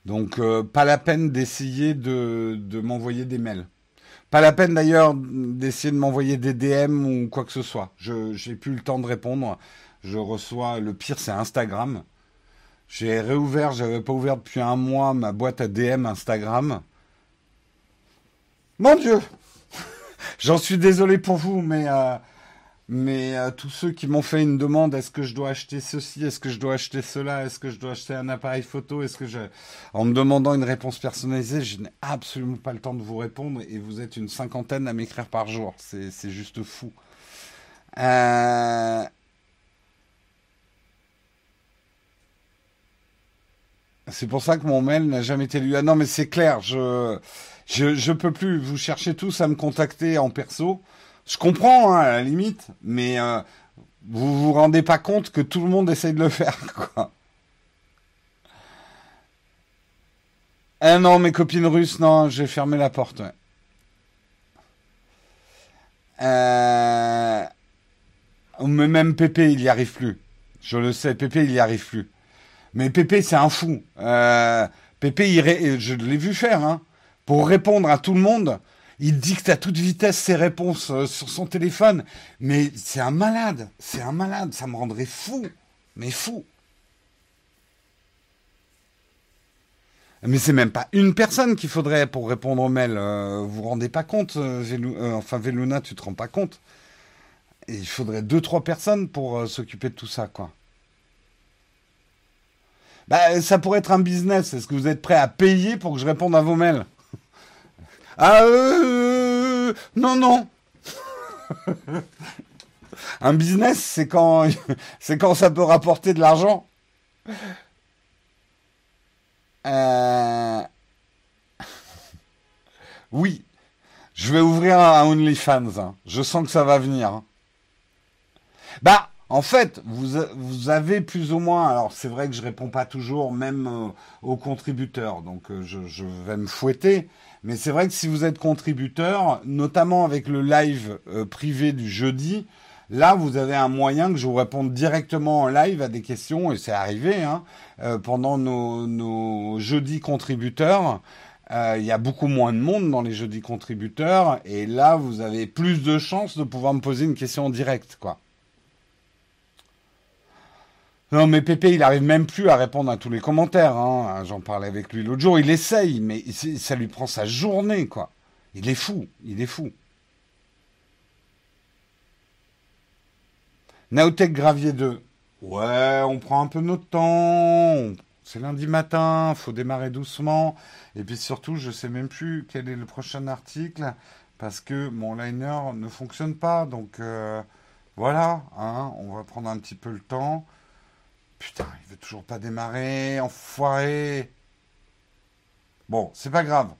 Donc, euh, pas la peine d'essayer de, m'envoyer des mails. Pas la peine d'ailleurs d'essayer de m'envoyer des DM ou quoi que ce soit. Je n'ai plus le temps de répondre. Je reçois, le pire c'est Instagram. J'ai réouvert, j'avais pas ouvert depuis un mois ma boîte à DM Instagram. Mon Dieu (laughs) J'en suis désolé pour vous, mais euh, mais à tous ceux qui m'ont fait une demande, est-ce que je dois acheter ceci, est-ce que je dois acheter cela, est-ce que je dois acheter un appareil photo, est-ce que je, en me demandant une réponse personnalisée, je n'ai absolument pas le temps de vous répondre et vous êtes une cinquantaine à m'écrire par jour, c'est juste fou. Euh, c'est pour ça que mon mail n'a jamais été lu. Ah non, mais c'est clair, je, je, je peux plus. Vous cherchez tous à me contacter en perso. Je comprends, hein, à la limite, mais euh, vous vous rendez pas compte que tout le monde essaye de le faire, (laughs) quoi. Ah non, mes copines russes, non, j'ai fermé la porte. Euh... Même Pépé, il y arrive plus. Je le sais, Pépé, il y arrive plus. Mais Pépé, c'est un fou. Euh... Pépé, il je l'ai vu faire, hein. Pour répondre à tout le monde, il dicte à toute vitesse ses réponses euh, sur son téléphone. Mais c'est un malade, c'est un malade, ça me rendrait fou, mais fou. Mais c'est même pas une personne qu'il faudrait pour répondre aux mails. Euh, vous vous rendez pas compte, euh, enfin Veluna, tu te rends pas compte. il faudrait deux trois personnes pour s'occuper de tout ça, quoi. Bah, ça pourrait être un business. Est-ce que vous êtes prêt à payer pour que je réponde à vos mails? Ah, euh, non, non. Un business, c'est quand, (laughs) c'est quand ça peut rapporter de l'argent. Euh... Oui, je vais ouvrir un OnlyFans. Hein. Je sens que ça va venir. Hein. Bah, en fait, vous, vous avez plus ou moins. Alors, c'est vrai que je réponds pas toujours, même euh, aux contributeurs. Donc, euh, je, vais me fouetter. Mais c'est vrai que si vous êtes contributeur, notamment avec le live euh, privé du jeudi, là, vous avez un moyen que je vous réponde directement en live à des questions, et c'est arrivé, hein, euh, pendant nos, jeudis contributeurs. Euh, il y a beaucoup moins de monde dans les jeudis contributeurs, et là, vous avez plus de chances de pouvoir me poser une question en direct, quoi. Non, mais Pépé, il arrive même plus à répondre à tous les commentaires. Hein. J'en parlais avec lui l'autre jour. Il essaye, mais ça lui prend sa journée, quoi. Il est fou, il est fou. Naotech Gravier 2. Ouais, on prend un peu notre temps. C'est lundi matin, faut démarrer doucement. Et puis surtout, je sais même plus quel est le prochain article. parce que mon liner ne fonctionne pas. Donc euh, voilà, hein, on va prendre un petit peu le temps. Putain, il veut toujours pas démarrer, enfoiré. Bon, c'est pas grave.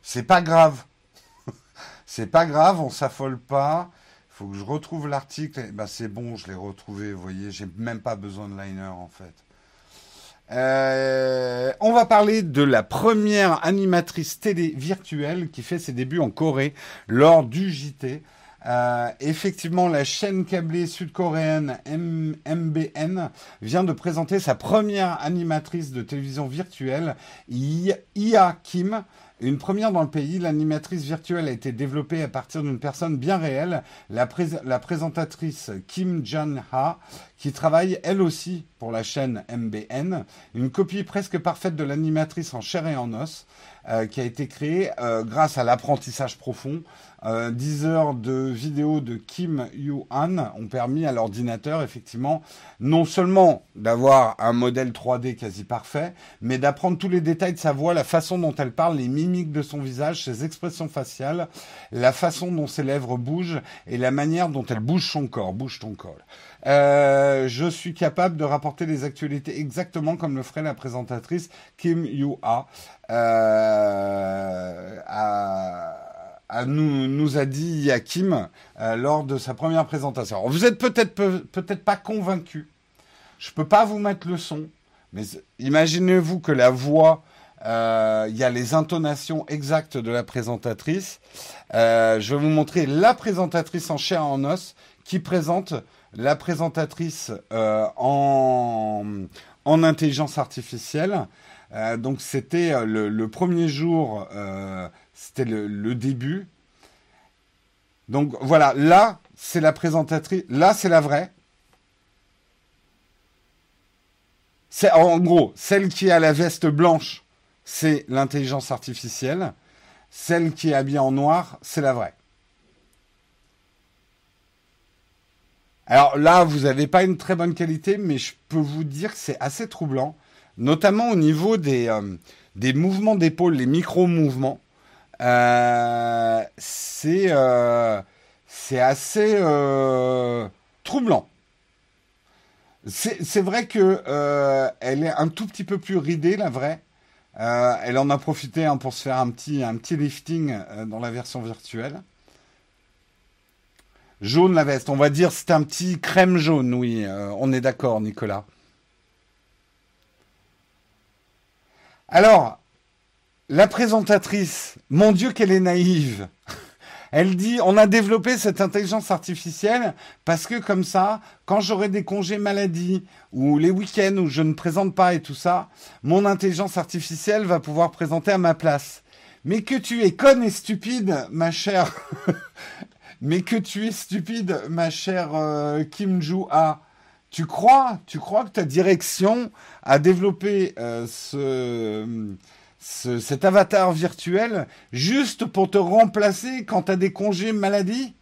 C'est pas grave. (laughs) c'est pas grave, on s'affole pas. Il faut que je retrouve l'article. Bah, c'est bon, je l'ai retrouvé, vous voyez, j'ai même pas besoin de liner en fait. Euh, on va parler de la première animatrice télé virtuelle qui fait ses débuts en Corée lors du JT. Euh, effectivement, la chaîne câblée sud-coréenne MBN vient de présenter sa première animatrice de télévision virtuelle, Ia Kim. Une première dans le pays, l'animatrice virtuelle a été développée à partir d'une personne bien réelle, la, présentatrice Kim Jan-ha, qui travaille elle aussi pour la chaîne MBN, une copie presque parfaite de l'animatrice en chair et en os, euh, qui a été créée euh, grâce à l'apprentissage profond. Euh, 10 heures de vidéos de Kim Yu-han ont permis à l'ordinateur, effectivement, non seulement d'avoir un modèle 3D quasi parfait, mais d'apprendre tous les détails de sa voix, la façon dont elle parle, les mimiques de son visage, ses expressions faciales, la façon dont ses lèvres bougent et la manière dont elle bouge son corps, bouge ton corps. Euh, je suis capable de rapporter les actualités exactement comme le ferait la présentatrice Kim Yu-ha. Euh, nous, a dit Yakim euh, lors de sa première présentation. vous êtes peut-être peut-être pas convaincu. Je peux pas vous mettre le son, mais imaginez-vous que la voix, euh, il y a les intonations exactes de la présentatrice. je vais vous montrer la présentatrice en chair en os qui présente la présentatrice euh, en, en, intelligence artificielle. Euh, donc c'était euh, le, premier jour, c'était le, début. Donc voilà, là c'est la présentatrice, là c'est la vraie. C'est en gros celle qui a la veste blanche, c'est l'intelligence artificielle. Celle qui est habillée en noir, c'est la vraie. Alors là, vous n'avez pas une très bonne qualité, mais je peux vous dire que c'est assez troublant, notamment au niveau des, euh, mouvements d'épaule, les micro-mouvements. Euh, c'est euh, c'est assez troublant. C'est vrai que elle est un tout petit peu plus ridée, la vraie. elle en a profité hein, pour se faire un petit lifting dans la version virtuelle. Jaune la veste. On va dire c'est un petit crème jaune, oui. Euh, on est d'accord, Nicolas. Alors, la présentatrice, mon Dieu qu'elle est naïve. Elle dit, on a développé cette intelligence artificielle parce que comme ça, quand j'aurai des congés maladie ou les week-ends où je ne présente pas et tout ça, mon intelligence artificielle va pouvoir présenter à ma place. Mais que tu es conne et stupide, ma chère. Mais que tu es stupide, ma chère euh, Kim Joo-ha. Tu crois, tu crois que ta direction a développé euh, ce, cet avatar virtuel juste pour te remplacer quand tu as des congés maladie?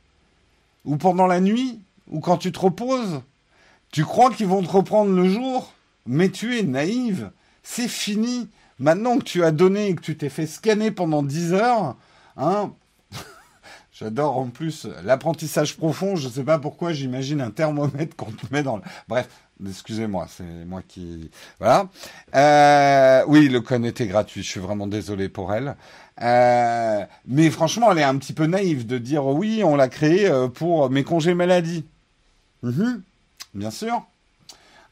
Ou pendant la nuit? Ou quand tu te reposes? Tu crois qu'ils vont te reprendre le jour? Mais tu es naïve. C'est fini. Maintenant que tu as donné et que tu t'es fait scanner pendant 10 heures, hein, J'adore en plus l'apprentissage profond. Je ne sais pas pourquoi j'imagine un thermomètre qu'on te met dans le... Bref, excusez-moi, c'est moi qui... Voilà. Euh, oui, le con était gratuit. Je suis vraiment désolé pour elle. Euh, mais franchement, elle est un petit peu naïve de dire oui, on l'a créé euh, pour mes congés maladie. Mhm. bien sûr.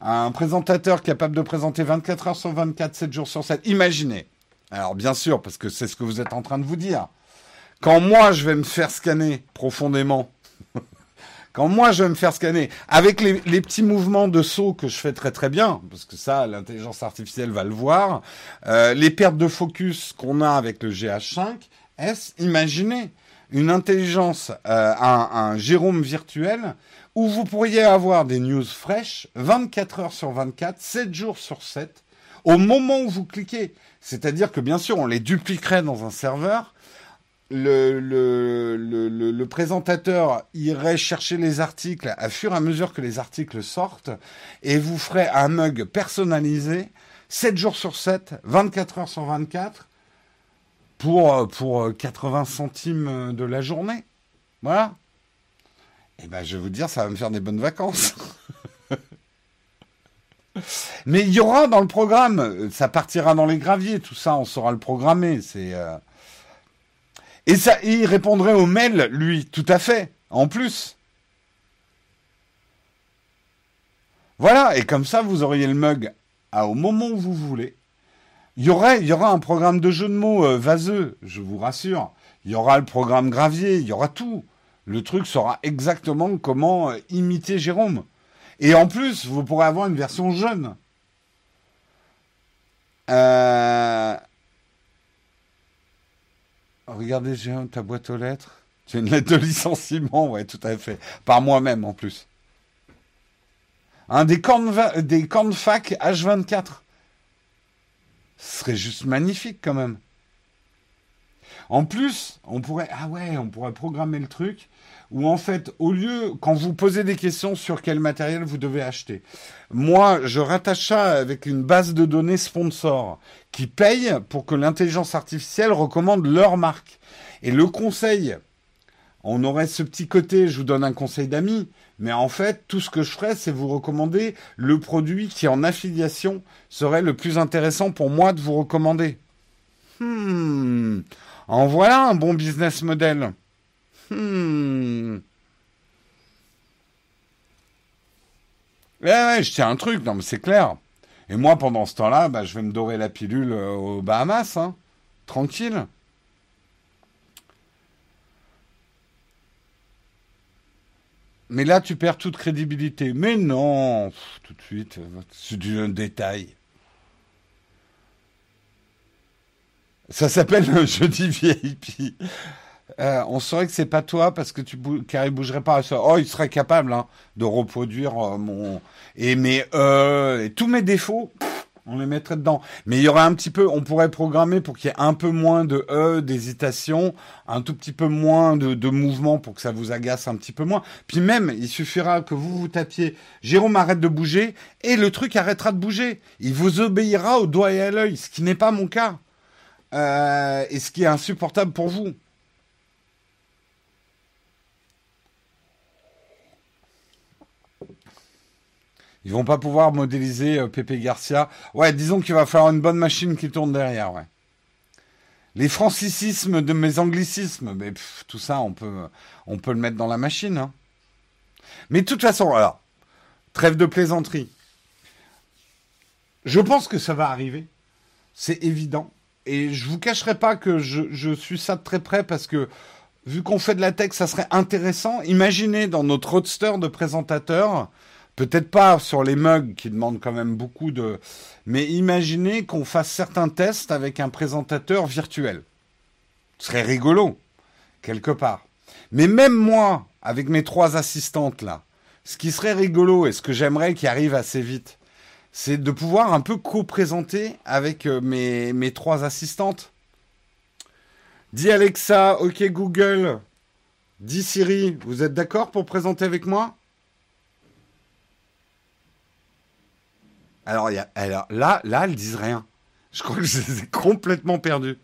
Un présentateur capable de présenter 24 heures sur 24, 7 jours sur 7. Imaginez. Alors bien sûr, parce que c'est ce que vous êtes en train de vous dire. Quand moi, je vais me faire scanner profondément, (laughs) quand moi, je vais me faire scanner, avec les, petits mouvements de saut que je fais très très bien, parce que ça, l'intelligence artificielle va le voir, euh, les pertes de focus qu'on a avec le GH5S, imaginez une intelligence, euh, un, un Jérôme virtuel, où vous pourriez avoir des news fraîches 24 heures sur 24, 7 jours sur 7, au moment où vous cliquez. C'est-à-dire que bien sûr, on les dupliquerait dans un serveur, le, le, le, présentateur irait chercher les articles à fur et à mesure que les articles sortent et vous ferait un mug personnalisé 7 jours sur 7, 24 heures sur 24 pour, pour 80 centimes de la journée. Voilà. Et eh ben, je vais vous dire, ça va me faire des bonnes vacances. (laughs) Mais il y aura dans le programme, ça partira dans les graviers, tout ça, on saura le programmer. C'est euh, et ça, il répondrait au mail, lui, tout à fait, en plus. Voilà, et comme ça, vous auriez le mug à, au moment où vous voulez. Il y, aurait, il y aura un programme de jeu de mots euh, vaseux, je vous rassure. Il y aura le programme gravier, il y aura tout. Le truc saura exactement comment euh, imiter Jérôme. Et en plus, vous pourrez avoir une version jeune. Euh... Regardez, j'ai ta boîte aux lettres. J'ai une lettre de licenciement, ouais, tout à fait. Par moi-même, en plus. Un des camps fac H24. Ce serait juste magnifique, quand même. En plus, on pourrait, ah ouais, on pourrait programmer le truc où en fait, au lieu, quand vous posez des questions sur quel matériel vous devez acheter, moi, je rattache ça avec une base de données sponsor qui paye pour que l'intelligence artificielle recommande leur marque. Et le conseil, on aurait ce petit côté, je vous donne un conseil d'amis, mais en fait, tout ce que je ferais, c'est vous recommander le produit qui, en affiliation, serait le plus intéressant pour moi de vous recommander. Hmm. En voilà un bon business model. Hmm. Ouais, ouais, je tiens un truc, non, mais c'est clair. Et moi, pendant ce temps-là, bah, je vais me dorer la pilule euh, aux Bahamas, hein. Tranquille. Mais là, tu perds toute crédibilité. Mais non, tout de suite, c'est du détail. Ça s'appelle (laughs) le jeudi VIP. Euh, on saurait que c'est pas toi parce que tu car il bougerait pas. Oh, il serait capable hein, de reproduire euh, mon et mes euh, et tous mes défauts. on les mettrait dedans. Mais il y aurait un petit peu, on pourrait programmer pour qu'il y ait un peu moins de e, d'hésitation, un tout petit peu moins de, de mouvement pour que ça vous agace un petit peu moins. Puis même, il suffira que vous vous tapiez Jérôme arrête de bouger et le truc arrêtera de bouger. Il vous obéira au doigt et à l'œil, ce qui n'est pas mon cas. Euh, et ce qui est insupportable pour vous. Ils vont pas pouvoir modéliser euh, Pepe Garcia. Ouais, disons qu'il va falloir une bonne machine qui tourne derrière, ouais. Les francicismes de mes anglicismes, mais tout ça, on peut, on peut le mettre dans la machine. Hein. Mais de toute façon, alors, trêve de plaisanterie. Je pense que ça va arriver. C'est évident. Et je vous cacherai pas que je, je suis ça de très près parce que vu qu'on fait de la tech, ça serait intéressant. Imaginez dans notre roadster de présentateurs, peut-être pas sur les mugs qui demandent quand même beaucoup de, mais imaginez qu'on fasse certains tests avec un présentateur virtuel. Ce serait rigolo, quelque part. Mais même moi, avec mes trois assistantes là, ce qui serait rigolo et ce que j'aimerais qui arrive assez vite, c'est de pouvoir un peu co-présenter avec euh, mes, mes trois assistantes. Dis Alexa, ok Google, dis Siri, vous êtes d'accord pour présenter avec moi? Alors, y a, alors là, là, elles disent rien. Je crois que je les ai complètement perdus.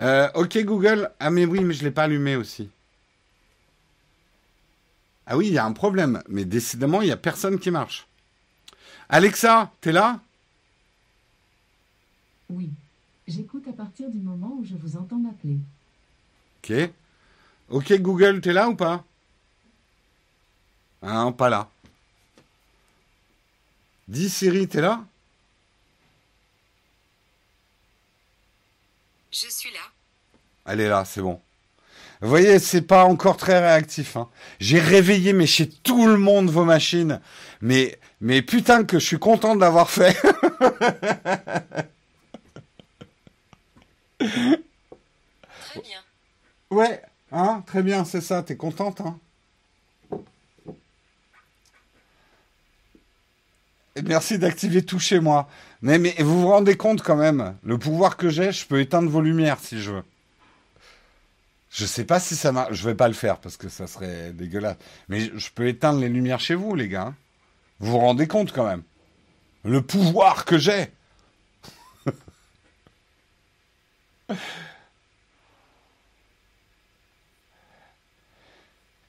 Euh, ok Google. Ah mais oui, mais je ne l'ai pas allumé aussi. Ah oui, il y a un problème, mais décidément, il n'y a personne qui marche. Alexa, t'es là? Oui, j'écoute à partir du moment où je vous entends m'appeler. Ok. Ok Google, t'es là ou pas? Non, pas là. Dis Siri, t'es là Je suis là. Elle est là, c'est bon. Vous voyez, c'est pas encore très réactif. Hein. J'ai réveillé, mais chez tout le monde, vos machines. Mais, mais putain que je suis content de l'avoir fait. très bien. Ouais, hein, très bien, c'est ça. T'es contente, hein merci d'activer tout chez moi. Mais, vous vous rendez compte quand même, le pouvoir que j'ai, je peux éteindre vos lumières si je veux. Je sais pas si ça marche. Je vais pas le faire parce que ça serait dégueulasse. Mais je peux éteindre les lumières chez vous, les gars. Vous vous rendez compte quand même Le pouvoir que j'ai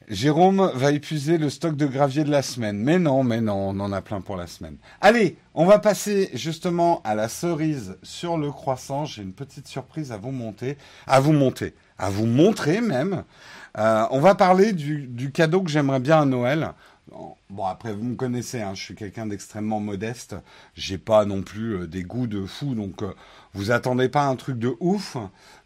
Jérôme va épuiser le stock de gravier de la semaine. Mais non, mais non, on en a plein pour la semaine. Allez, on va passer justement à la cerise sur le croissant. J'ai une petite surprise à vous monter, à vous monter, à vous montrer même. Euh, on va parler du, du cadeau que j'aimerais bien à Noël. Bon, après, vous me connaissez, hein, je suis quelqu'un d'extrêmement modeste. J'ai pas non plus euh, des goûts de fou, donc euh, vous attendez pas un truc de ouf.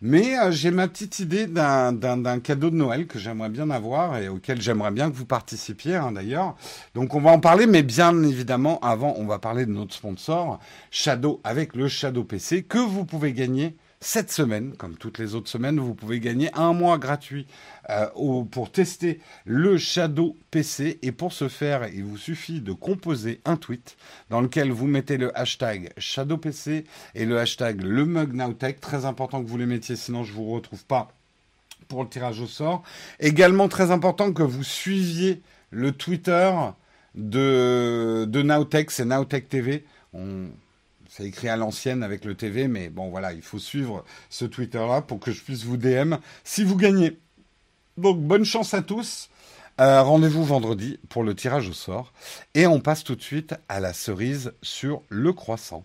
Mais euh, j'ai ma petite idée d'un cadeau de Noël que j'aimerais bien avoir et auquel j'aimerais bien que vous participiez, hein, d'ailleurs. Donc, on va en parler, mais bien évidemment, avant, on va parler de notre sponsor, Shadow, avec le Shadow PC, que vous pouvez gagner cette semaine, comme toutes les autres semaines, vous pouvez gagner un mois gratuit euh, pour tester le Shadow PC. Et pour ce faire, il vous suffit de composer un tweet dans lequel vous mettez le hashtag Shadow PC et le hashtag le mug Très important que vous les mettiez, sinon je ne vous retrouve pas pour le tirage au sort. Également très important que vous suiviez le Twitter de, de Nowtech, c'est Nowtech TV. C'est écrit à l'ancienne avec le TV, mais bon voilà, il faut suivre ce Twitter-là pour que je puisse vous DM si vous gagnez. Donc bonne chance à tous. Euh, rendez-vous vendredi pour le tirage au sort. Et on passe tout de suite à la cerise sur le croissant.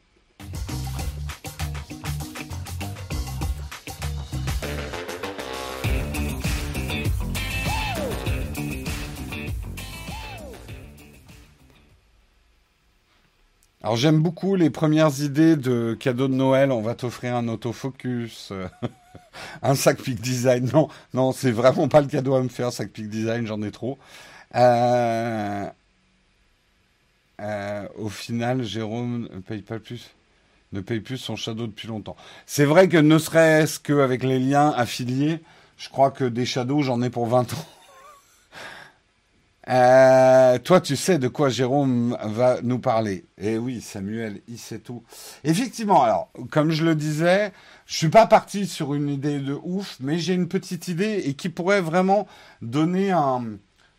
Alors j'aime beaucoup les premières idées de cadeaux de Noël. On va t'offrir un autofocus, euh, (laughs) un sac Peak Design. Non, non, c'est vraiment pas le cadeau à me faire, sac Peak Design, j'en ai trop. Euh, euh, au final, Jérôme ne paye pas plus, ne paye plus son Shadow depuis longtemps. C'est vrai que ne serait-ce qu'avec les liens affiliés, je crois que des Shadows, j'en ai pour 20 ans. Euh, toi, tu sais de quoi Jérôme va nous parler. Eh oui, Samuel, il sait tout. Effectivement, alors, comme je le disais, je suis pas parti sur une idée de ouf, mais j'ai une petite idée et qui pourrait vraiment donner un,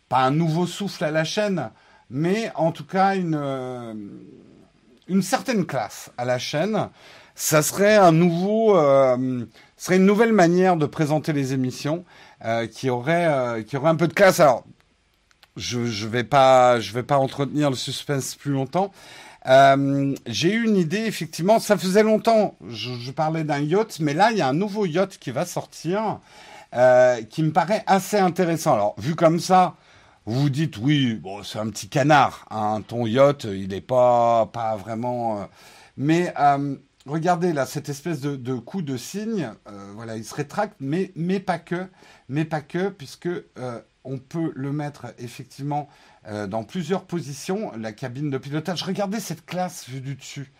pas un nouveau souffle à la chaîne, mais en tout cas une, euh, une certaine classe à la chaîne. Ça serait un nouveau, euh, serait une nouvelle manière de présenter les émissions euh, qui aurait, euh, qui aurait un peu de classe. Alors, je ne vais, pas, je vais pas entretenir le suspense plus longtemps. Euh, j'ai eu une idée, effectivement, ça faisait longtemps, je, je parlais d'un yacht, mais là, il y a un nouveau yacht qui va sortir, euh, qui me paraît assez intéressant. Alors, vu comme ça, vous vous dites, oui, bon, c'est un petit canard, hein, ton yacht, il n'est pas, pas vraiment... Euh, mais euh, regardez là, cette espèce de, de coup de cygne, euh, voilà, il se rétracte, mais, mais pas que, mais pas que, puisque euh, on peut le mettre effectivement euh, dans plusieurs positions, la cabine de pilotage. Regardez cette classe vue du dessus.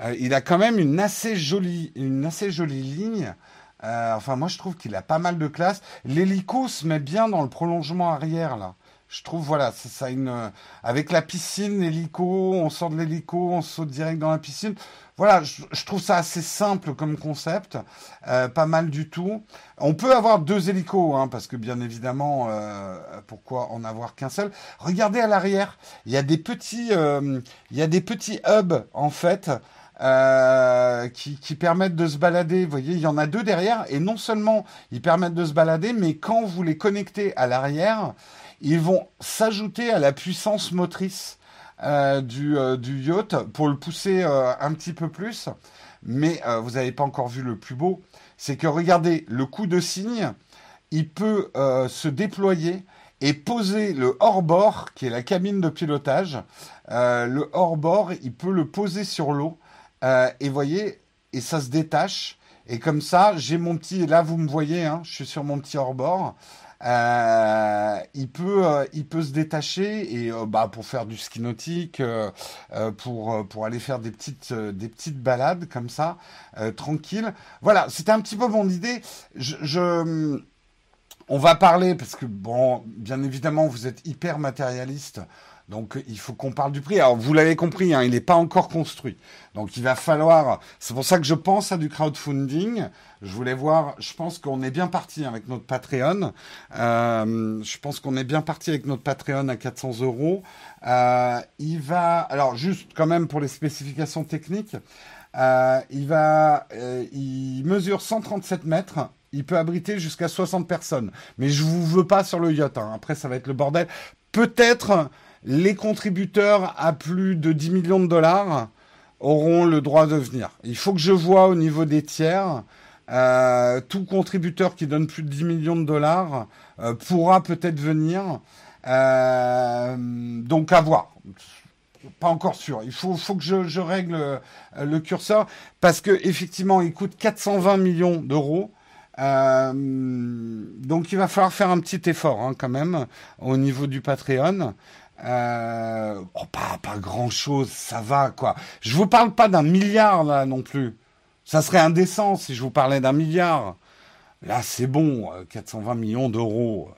Euh, il a quand même une assez jolie, une assez jolie ligne. Euh, enfin, moi, je trouve qu'il a pas mal de classe. L'hélico se met bien dans le prolongement arrière, là. Je trouve, voilà, c'est ça une. avec la piscine, l'hélico, on sort de l'hélico, on saute direct dans la piscine. Voilà, je, trouve ça assez simple comme concept, euh, pas mal du tout. On peut avoir deux hélicos, hein, parce que bien évidemment, euh, pourquoi en avoir qu'un seul? Regardez à l'arrière, il y a des petits, euh, il y a des petits hubs en fait. qui, qui permettent de se balader. Vous voyez, il y en a deux derrière, et non seulement ils permettent de se balader, mais quand vous les connectez à l'arrière, ils vont s'ajouter à la puissance motrice euh, du, euh, du yacht pour le pousser euh, un petit peu plus. Mais vous n'avez pas encore vu le plus beau. C'est que regardez, le coup de cygne, il peut se déployer et poser le hors-bord, qui est la cabine de pilotage. Le hors-bord, il peut le poser sur l'eau. Et voyez, et ça se détache. Et comme ça, j'ai mon petit. Là, vous me voyez, hein, je suis sur mon petit hors-bord. Euh, il peut, euh, il peut se détacher et euh, bah, pour faire du ski nautique, pour pour aller faire des petites des petites balades comme ça, tranquille. Voilà, c'était un petit peu mon idée. Je on va parler parce que bon, bien évidemment, vous êtes hyper matérialiste. Donc il faut qu'on parle du prix. Alors vous l'avez compris, hein, il n'est pas encore construit. Donc il va falloir. C'est pour ça que je pense à du crowdfunding. Je voulais voir. Je pense qu'on est bien parti avec notre Patreon. Euh, je pense qu'on est bien parti avec notre Patreon à 400 euros. Euh, il va. Alors juste quand même pour les spécifications techniques. Euh, il, va, il mesure 137 mètres. Il peut abriter jusqu'à 60 personnes. Mais je vous veux pas sur le yacht. hein. Après, ça va être le bordel. Peut-être les contributeurs à plus de 10 millions de dollars auront le droit de venir. Il faut que je vois au niveau des tiers. euh, tout contributeur qui donne plus de 10 millions de dollars euh, pourra peut-être venir. Euh, donc à voir. Pas encore sûr. Il faut, faut que je, règle le curseur parce que effectivement, il coûte 420 millions d'euros. Donc il va falloir faire un petit effort hein, quand même au niveau du Patreon. Euh, oh, pas, grand chose, ça va quoi. Je vous parle pas d'un milliard là non plus. Ça serait indécent si je vous parlais d'un milliard. Là c'est bon, euh, 420 millions d'euros.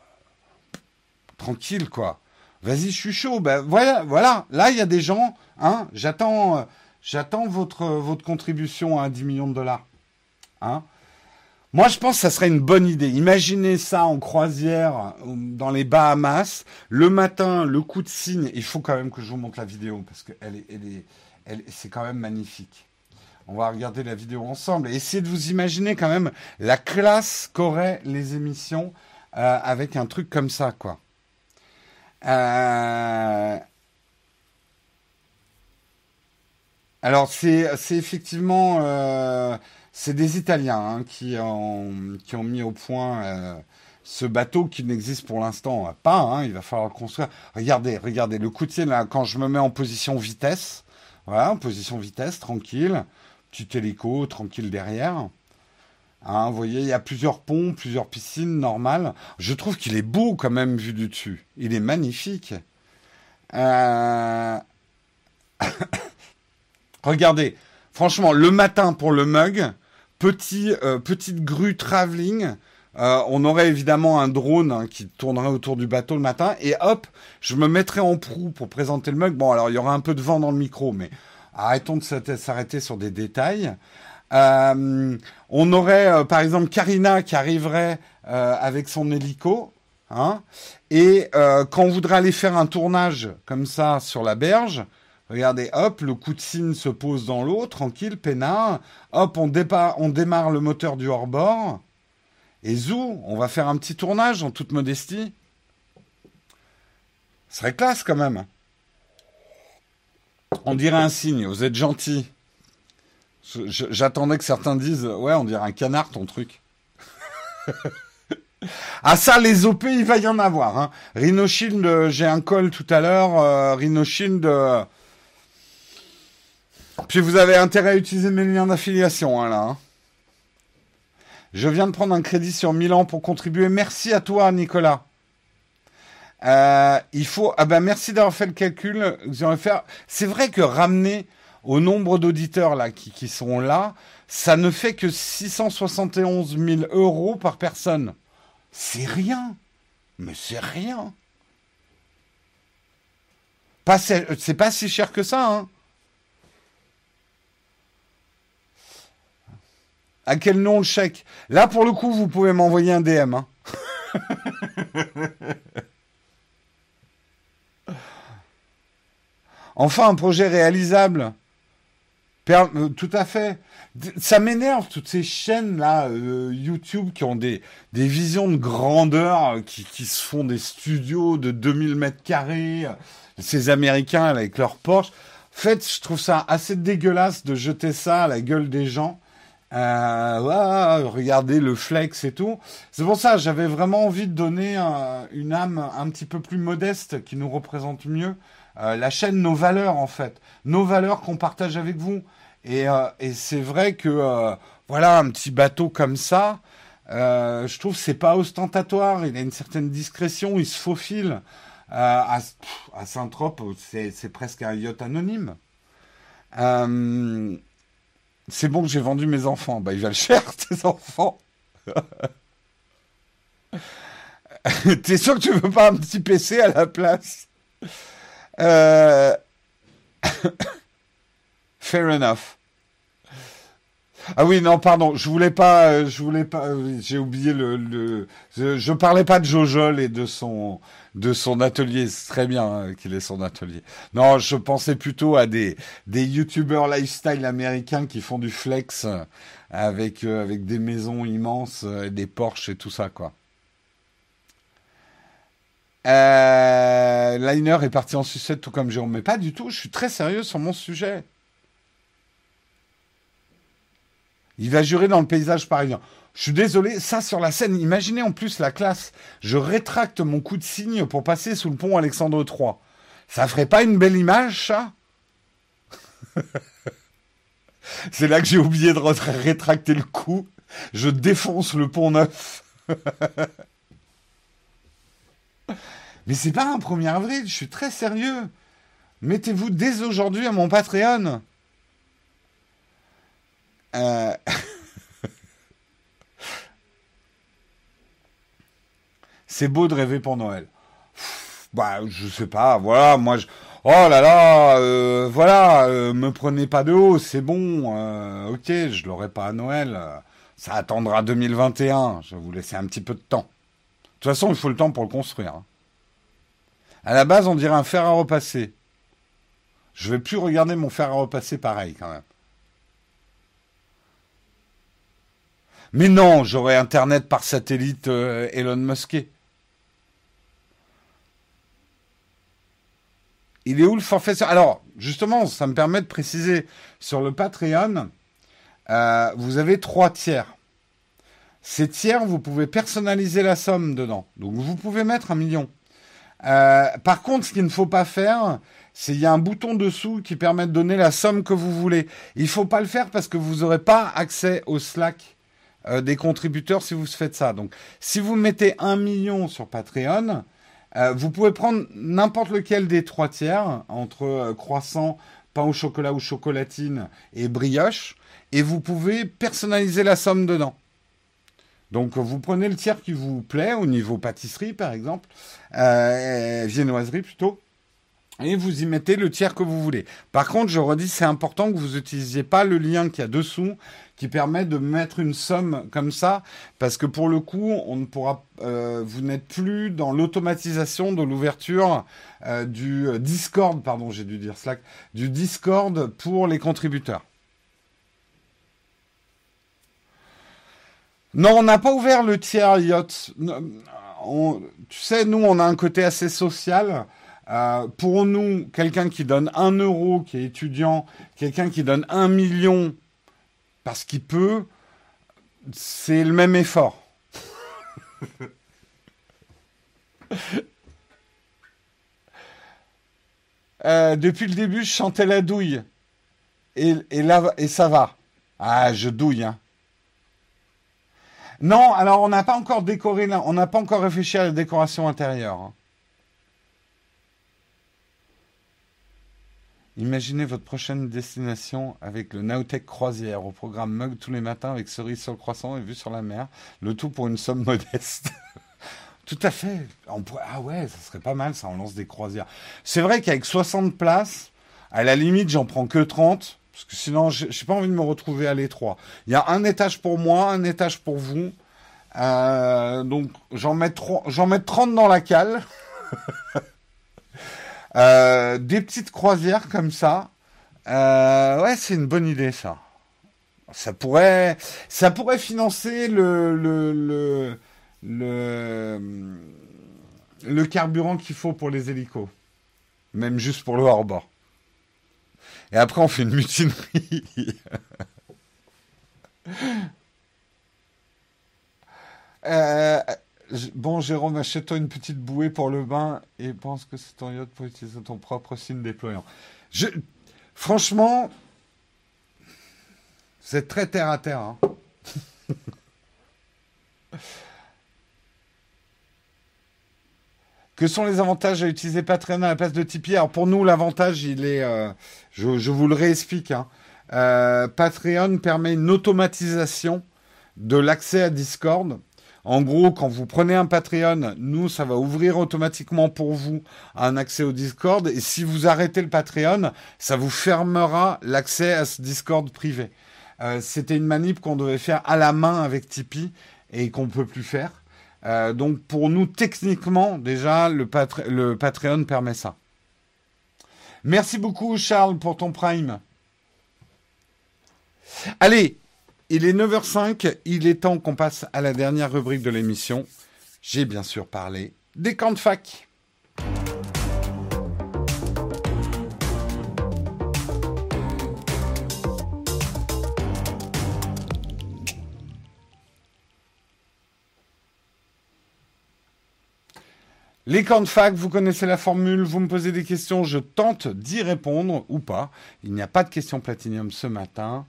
Tranquille quoi. Vas-y, je suis chaud. Ben voilà, voilà. Là il y a des gens. Hein, j'attends, euh, j'attends votre votre contribution à 10 millions de dollars. Hein. Moi, je pense que ça serait une bonne idée. Imaginez ça en croisière euh, dans les Bahamas. Le matin, le coup de cygne. Il faut quand même que je vous montre la vidéo parce que c'est quand même magnifique. On va regarder la vidéo ensemble et essayer de vous imaginer quand même la classe qu'auraient les émissions euh, avec un truc comme ça, quoi. Euh... Alors, c'est, effectivement. C'est des Italiens hein, qui, ont, mis au point euh, ce bateau qui n'existe pour l'instant pas. Hein, il va falloir le construire. Regardez, regardez, le ciel, là, quand je me mets en position vitesse, voilà, en position vitesse, tranquille, petit hélico, tranquille derrière. Hein, vous voyez, il y a plusieurs ponts, plusieurs piscines normales. Je trouve qu'il est beau quand même vu du dessus. Il est magnifique. Euh... (coughs) regardez, franchement, le matin pour le mug, petit, euh, petite grue travelling. Euh, on aurait évidemment un drone hein, qui tournerait autour du bateau le matin. Et hop, je me mettrais en proue pour présenter le mug. Bon, alors il y aura un peu de vent dans le micro, mais arrêtons de s'arrêter sur des détails. Euh, on aurait euh, par exemple Karina qui arriverait euh, avec son hélico. Hein, et quand on voudrait aller faire un tournage comme ça sur la berge, Regardez, hop, le coup de signe se pose dans l'eau, tranquille, peinard. Hop, on, démarre le moteur du hors-bord. Et zou, on va faire un petit tournage en toute modestie. Ce serait classe quand même. On dirait un signe, vous êtes gentil. J'attendais que certains disent, ouais, on dirait un canard ton truc. (laughs) Ah ça, les OP, il va y en avoir. Hein. Shield, j'ai un call tout à l'heure. Euh. Euh, puis vous avez intérêt à utiliser mes liens d'affiliation, hein, là. Hein. Je viens de prendre un crédit sur Milan pour contribuer. Merci à toi, Nicolas. Euh, il faut. Ah ben merci d'avoir fait le calcul. C'est vrai que ramener au nombre d'auditeurs là qui, sont là, ça ne fait que 671 000 euros par personne. C'est rien. Mais c'est rien. C'est pas si cher que ça, hein. À quel nom le chèque? Là, pour le coup, vous pouvez m'envoyer un DM. Hein. (laughs) enfin, un projet réalisable. Per euh, tout à fait. Ça m'énerve, toutes ces chaînes-là, euh, YouTube, qui ont des, des visions de grandeur, qui, qui, se font des studios de 2000 mètres carrés. Ces Américains avec leur Porsche. En fait, je trouve ça assez dégueulasse de jeter ça à la gueule des gens. Euh, regardez le flex et tout. C'est pour ça j'avais vraiment envie de donner un, une âme un petit peu plus modeste qui nous représente mieux euh, la chaîne Nos Valeurs en fait, nos valeurs qu'on partage avec vous. Et, euh, c'est vrai que voilà un petit bateau comme ça, je trouve c'est pas ostentatoire. Il a une certaine discrétion, il se faufile. à, Saint-Trope, c'est presque un yacht anonyme. C'est bon que j'ai vendu mes enfants. Bah, ils valent cher, (laughs) tes enfants. (laughs) T'es sûr que tu veux pas un petit PC à la place? Euh... (coughs) Fair enough. Ah oui, non, pardon, je voulais pas, euh, je voulais pas, euh, j'ai oublié le, le je, je, parlais pas de Jojol et de son, de son atelier. C'est très bien hein, qu'il ait son atelier. Non, je pensais plutôt à des, des youtubeurs lifestyle américains qui font du flex avec, euh, avec des maisons immenses, des Porsche et tout ça, quoi. Liner est parti en sucette tout comme Jérôme, mais pas du tout. Je suis très sérieux sur mon sujet. Il va jurer dans le paysage parisien. Je suis désolé, ça sur la scène, imaginez en plus la classe. Je rétracte mon coup de signe pour passer sous le pont Alexandre III. Ça ferait pas une belle image, ça? (laughs) C'est là que j'ai oublié de rétracter le coup. Je défonce le pont neuf. (laughs) Mais c'est pas un 1er avril, je suis très sérieux. Mettez-vous dès aujourd'hui à mon Patreon. Euh... (laughs) c'est beau de rêver pour Noël. Bah, je sais pas, voilà, moi. Oh là là, euh, voilà, euh, me prenez pas de haut, c'est bon, euh, ok, je l'aurai pas à Noël, ça attendra 2021, je vais vous laisser un petit peu de temps. De toute façon, il faut le temps pour le construire. Hein. À la base, on dirait un fer à repasser. Je vais plus regarder mon fer à repasser pareil quand même. Mais non, j'aurai Internet par satellite euh, Elon Musk. Il est où le forfait Alors, justement, ça me permet de préciser, sur le Patreon, euh, vous avez trois tiers. Ces tiers, vous pouvez personnaliser la somme dedans. Donc, vous pouvez mettre un million. Euh, par contre, ce qu'il ne faut pas faire, c'est il y a un bouton dessous qui permet de donner la somme que vous voulez. Il ne faut pas le faire parce que vous n'aurez pas accès au Slack euh, des contributeurs si vous faites ça. Donc, si vous mettez un million sur Patreon, euh, vous pouvez prendre n'importe lequel des trois tiers entre croissant, pain au chocolat ou chocolatine et brioche, et vous pouvez personnaliser la somme dedans. Donc vous prenez le tiers qui vous plaît au niveau pâtisserie par exemple, euh, viennoiserie plutôt, et vous y mettez le tiers que vous voulez. Par contre, je redis, c'est important que vous n'utilisiez pas le lien qui a dessous qui permet de mettre une somme comme ça, parce que pour le coup, on ne pourra, euh, vous n'êtes plus dans l'automatisation de l'ouverture euh, du Discord, pardon, j'ai dû dire Slack, du Discord pour les contributeurs. Non, on n'a pas ouvert le tiers yacht. tu sais, nous, on a un côté assez social. Euh, pour nous, quelqu'un qui donne un euro, qui est étudiant, quelqu'un qui donne un million parce qu'il peut, c'est le même effort. (laughs) Euh, depuis le début, je chantais la douille. Et, ça va. Ah, je douille, hein. Non, alors on n'a pas encore décoré, on n'a pas encore réfléchi à la décoration intérieure. Hein. Imaginez votre prochaine destination avec le Nautech Croisière au programme Mug tous les matins avec cerise sur le croissant et vue sur la mer. Le tout pour une somme (laughs) modeste. tout à fait. Ah ouais, ça serait pas mal ça, on lance des croisières. C'est vrai qu'avec 60 places, à la limite, j'en prends que 30. Parce que sinon, je n'ai pas envie de me retrouver à l'étroit. Il y a un étage pour moi, un étage pour vous. Euh, donc, j'en mets, j'en mets 30 dans la cale. (laughs) Euh, des petites croisières comme ça. Euh, ouais, c'est une bonne idée, ça. Ça pourrait, ça pourrait financer le, le, le, le, carburant qu'il faut pour les hélicos. Même juste pour le hors-bord. Et après, on fait une mutinerie. (laughs) Euh, bon, Jérôme, achète-toi une petite bouée pour le bain et pense que c'est ton yacht pour utiliser ton propre signe déployant. Franchement, c'est très terre à terre. Hein. (laughs) Que sont les avantages à utiliser Patreon à la place de Tipeee? Alors pour nous, l'avantage, il est, euh, je, vous le réexplique. Hein. Euh, Patreon permet une automatisation de l'accès à Discord. En gros, quand vous prenez un Patreon, nous, ça va ouvrir automatiquement pour vous un accès au Discord. Et si vous arrêtez le Patreon, ça vous fermera l'accès à ce Discord privé. euh, c'était une manip qu'on devait faire à la main avec Tipeee et qu'on ne peut plus faire. Euh, donc pour nous, techniquement, déjà, le, le Patreon permet ça. Merci beaucoup, Charles, pour ton prime. Allez, il est 9h05, il est temps qu'on passe à la dernière rubrique de l'émission. J'ai bien sûr parlé des camps de fac. Les camps de fac, vous connaissez la formule, vous me posez des questions, je tente d'y répondre ou pas. Il n'y a pas de questions platinium ce matin.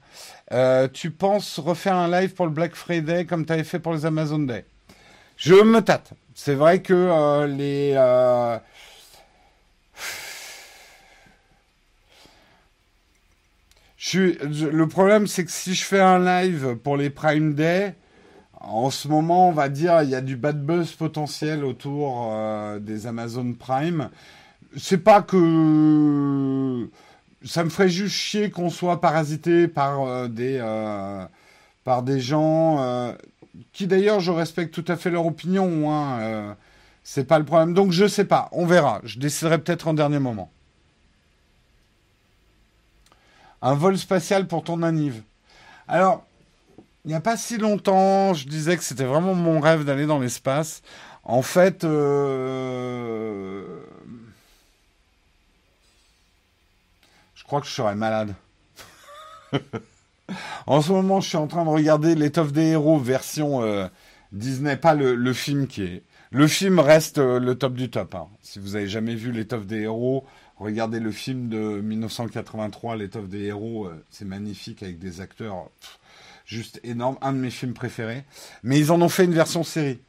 Euh, tu penses refaire un live pour le Black Friday comme tu avais fait pour les Amazon Day? Je me tâte. C'est vrai que euh, les... Euh, le problème, c'est que si je fais un live pour les Prime Day, en ce moment, on va dire, il y a du bad buzz potentiel autour euh, des Amazon Prime. C'est pas que ça me ferait juste chier qu'on soit parasité par euh, des euh, des gens qui d'ailleurs je respecte tout à fait leur opinion. Hein, c'est pas le problème. Donc je sais pas, on verra. Je déciderai peut-être en dernier moment. Un vol spatial pour ton anniv. Alors, il n'y a pas si longtemps, je disais que c'était vraiment mon rêve d'aller dans l'espace. En fait, euh, je crois que je serais malade. (laughs) en ce moment, je suis en train de regarder L'étoffe des héros version euh, Disney, pas le, film qui est. Le film reste euh, le top du top. Hein. Si vous avez jamais vu L'étoffe des héros, regardez le film de 1983, L'étoffe des héros. c'est magnifique avec des acteurs juste énorme, un de mes films préférés. Mais ils en ont fait une version série.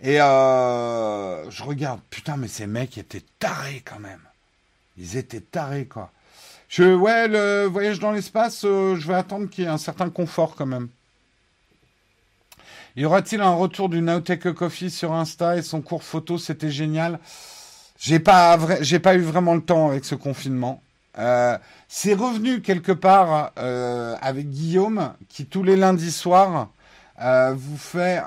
Et euh, je regarde, putain, mais ces mecs étaient tarés quand même. Ils étaient tarés, quoi. Je, ouais, le voyage dans l'espace, euh, je vais attendre qu'il y ait un certain confort quand même. Y aura-t-il un retour du Nowtech Coffee sur Insta et son cours photo, c'était génial? J'ai pas, j'ai pas eu vraiment le temps avec ce confinement. Euh, c'est revenu quelque part euh, avec Guillaume, qui tous les lundis soirs euh, vous fait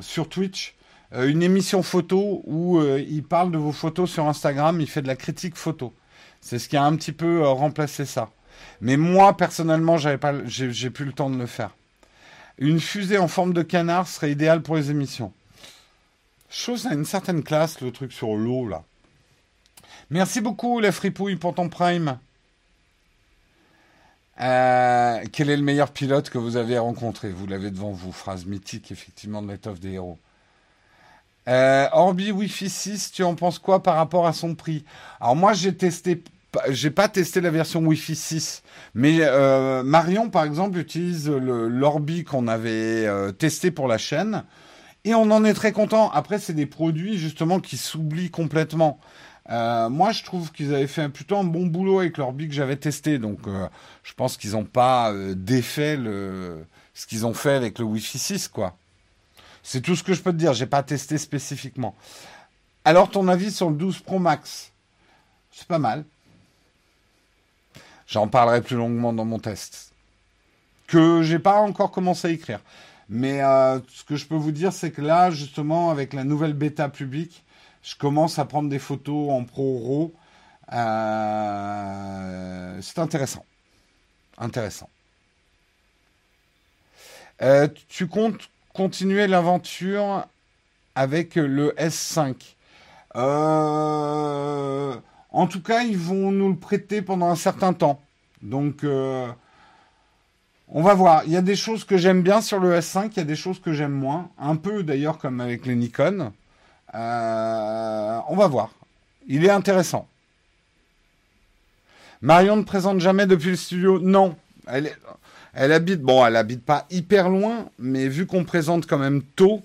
sur Twitch une émission photo où il parle de vos photos sur Instagram, il fait de la critique photo. C'est ce qui a un petit peu remplacé ça. Mais moi, personnellement, j'avais pas, j'ai plus le temps de le faire. Une fusée en forme de canard serait idéale pour les émissions. Chose à une certaine classe, le truc sur l'eau, là. Merci beaucoup, la fripouille, pour ton prime. Euh, quel est le meilleur pilote que vous avez rencontré? Vous l'avez devant vous. Phrase mythique, effectivement, de l'étoffe des héros. Euh, Orbi Wi-Fi 6, tu en penses quoi par rapport à son prix? Alors moi, j'ai testé, j'ai pas testé la version Wi-Fi 6, mais euh, Marion, par exemple, utilise l'Orbi qu'on avait testé pour la chaîne, et on en est très content. Après, c'est des produits justement qui s'oublient complètement. Euh, moi, je trouve qu'ils avaient fait un bon boulot avec leur que j'avais testé. Donc, euh, je pense qu'ils n'ont pas euh, défait ce qu'ils ont fait avec le Wi-Fi 6, quoi. C'est tout ce que je peux te dire. J'ai pas testé spécifiquement. Alors, ton avis sur le 12 Pro Max? C'est pas mal. J'en parlerai plus longuement dans mon test. Que j'ai pas encore commencé à écrire. Mais ce que je peux vous dire, c'est que là, justement, avec la nouvelle bêta publique, je commence à prendre des photos en pro RAW. Euh, c'est intéressant. Intéressant. Euh, tu comptes continuer l'aventure avec le S5 euh, En tout cas, ils vont nous le prêter pendant un certain temps. Donc, on va voir. Il y a des choses que j'aime bien sur le S5, il y a des choses que j'aime moins. Un peu d'ailleurs comme avec les Nikon. Euh, on va voir. Il est intéressant. Marion ne présente jamais depuis le studio? Non, elle, habite. Bon, elle habite pas hyper loin, mais vu qu'on présente quand même tôt,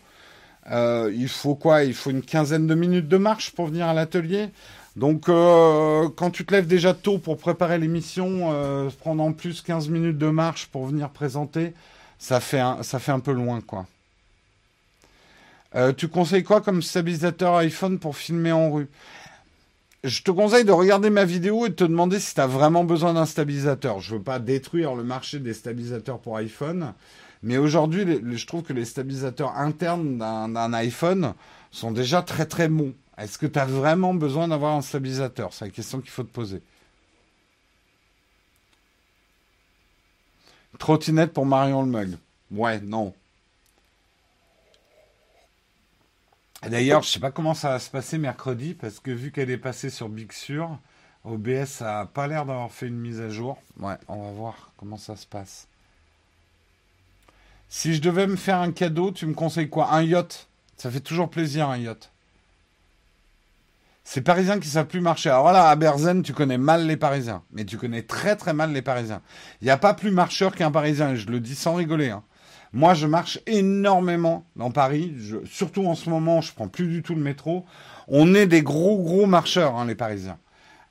euh, il faut quoi? Il faut une quinzaine de minutes de marche pour venir à l'atelier. Donc, euh, quand tu te lèves déjà tôt pour préparer l'émission, prendre en plus 15 minutes de marche pour venir présenter, ça fait ça fait un peu loin, quoi. Euh, tu conseilles quoi comme stabilisateur iPhone pour filmer en rue? Je te conseille de regarder ma vidéo et de te demander si tu as vraiment besoin d'un stabilisateur. Je veux pas détruire le marché des stabilisateurs pour iPhone, mais aujourd'hui, je trouve que les stabilisateurs internes d'un iPhone sont déjà très très bons. Est-ce que tu as vraiment besoin d'avoir un stabilisateur? C'est la question qu'il faut te poser. Trottinette pour Marion le Mug. Ouais, non. D'ailleurs, je sais pas comment ça va se passer mercredi, parce que vu qu'elle est passée sur Big Sur, OBS a pas l'air d'avoir fait une mise à jour. Ouais, on va voir comment ça se passe. Si je devais me faire un cadeau, tu me conseilles quoi? Un yacht? Ça fait toujours plaisir, un yacht. C'est Parisiens qui savent plus marcher. Alors là, à Berzen, tu connais mal les Parisiens. Mais tu connais très très mal les Parisiens. Il n'y a pas plus marcheur qu'un Parisien. je le dis sans rigoler. Hein. Moi, je marche énormément dans Paris. surtout en ce moment, je prends plus du tout le métro. On est des gros gros marcheurs, hein, les Parisiens.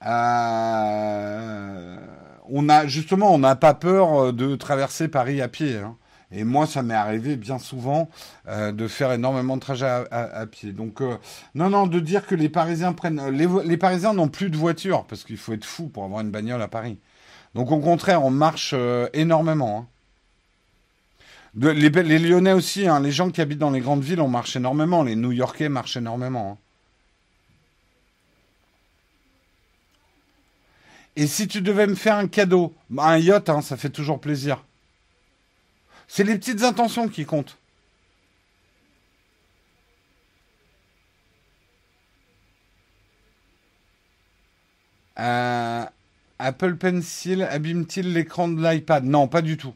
Euh, on a justement, on n'a pas peur de traverser Paris à pied. Hein. Et moi, ça m'est arrivé bien souvent euh, de faire énormément de trajets à, pied. Donc, euh, non, non, de dire que les Parisiens prennent. Les, Parisiens n'ont plus de voiture, parce qu'il faut être fou pour avoir une bagnole à Paris. Donc, au contraire, on marche euh, énormément. Hein. Les, Lyonnais aussi, hein, les gens qui habitent dans les grandes villes, on marche énormément. Les New-Yorkais marchent énormément. Hein. Et si tu devais me faire un cadeau, un yacht, ça fait toujours plaisir. C'est les petites intentions qui comptent. Euh, Apple Pencil abîme-t-il l'écran de l'iPad? Non, pas du tout.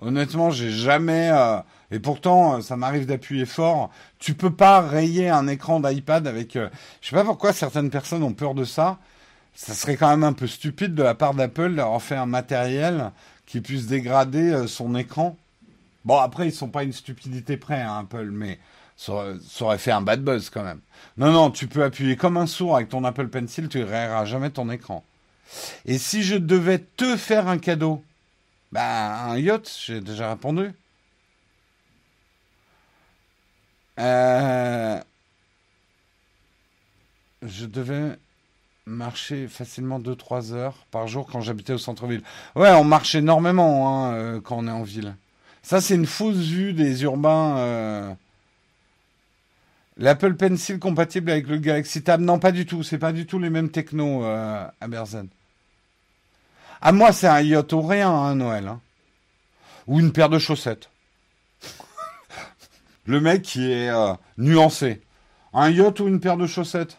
Honnêtement, j'ai jamais. Euh, et pourtant, euh, ça m'arrive d'appuyer fort. Tu peux pas rayer un écran d'iPad avec. je sais pas pourquoi certaines personnes ont peur de ça. Ça serait quand même un peu stupide de la part d'Apple d'avoir fait un matériel qui puisse dégrader son écran. Bon, après, ils sont pas une stupidité près, hein, Apple, mais ça, aurait fait un bad buzz quand même. Non, non, tu peux appuyer comme un sourd avec ton Apple Pencil, tu rayeras jamais ton écran. Et si je devais te faire un cadeau, bah, un yacht, j'ai déjà répondu. Euh, je devais marcher facilement 2-3 heures par jour quand j'habitais au centre-ville. Ouais, on marche énormément hein, euh, quand on est en ville. Ça, c'est une fausse vue des urbains. Euh. L'Apple Pencil compatible avec le Galaxy Tab Non, pas du tout. C'est pas du tout les mêmes technos à Berzen. À moi, c'est un yacht ou rien, hein, Noël. Hein. Ou une paire de chaussettes. (laughs) le mec qui est euh, nuancé. Un yacht ou une paire de chaussettes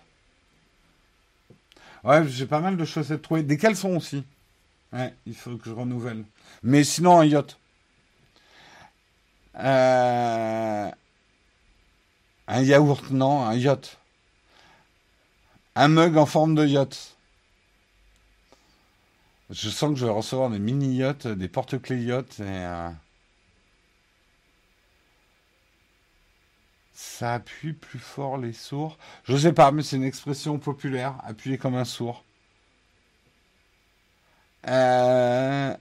Ouais, j'ai pas mal de chaussettes trouvées. Des caleçons aussi. Ouais, il faut que je renouvelle. Mais sinon, un yacht. Euh, un yaourt, non, un yacht. Un mug en forme de yacht. Je sens que je vais recevoir des mini-yachts, des porte-clés yachts et. Euh, ça appuie plus fort les sourds. Je sais pas, mais c'est une expression populaire, appuyer comme un sourd. Euh,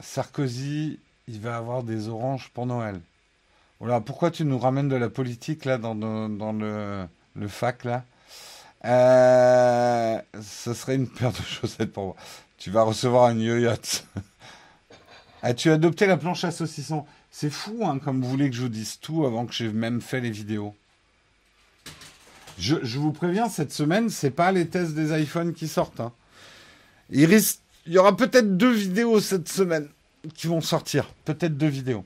Sarkozy, il va avoir des oranges pour Noël. Voilà, pourquoi tu nous ramènes de la politique là dans, le, le, fac là? Euh, Ce serait une paire de (laughs) chaussettes pour moi. Tu vas recevoir un yo-yacht. (laughs) As-tu adopté la planche à saucisson? C'est fou, hein, comme vous voulez que je vous dise tout avant que j'ai même fait les vidéos. Je, vous préviens, cette semaine, c'est pas les tests des iPhones qui sortent. Hein. Il y aura peut-être deux vidéos cette semaine qui vont sortir. Peut-être deux vidéos.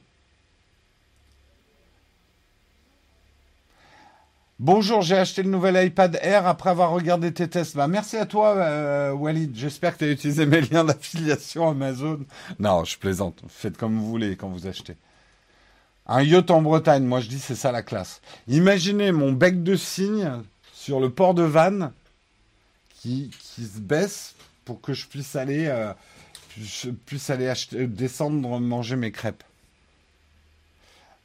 Bonjour, j'ai acheté le nouvel iPad Air après avoir regardé tes tests. Bah, merci à toi, euh, Walid. J'espère que tu as utilisé mes liens d'affiliation Amazon. Non, je plaisante. Faites comme vous voulez quand vous achetez. Un yacht en Bretagne, moi je dis c'est ça la classe. Imaginez mon bec de cygne sur le port de Vannes qui, qui se baisse pour que je puisse aller, euh, je puisse aller acheter, descendre manger mes crêpes.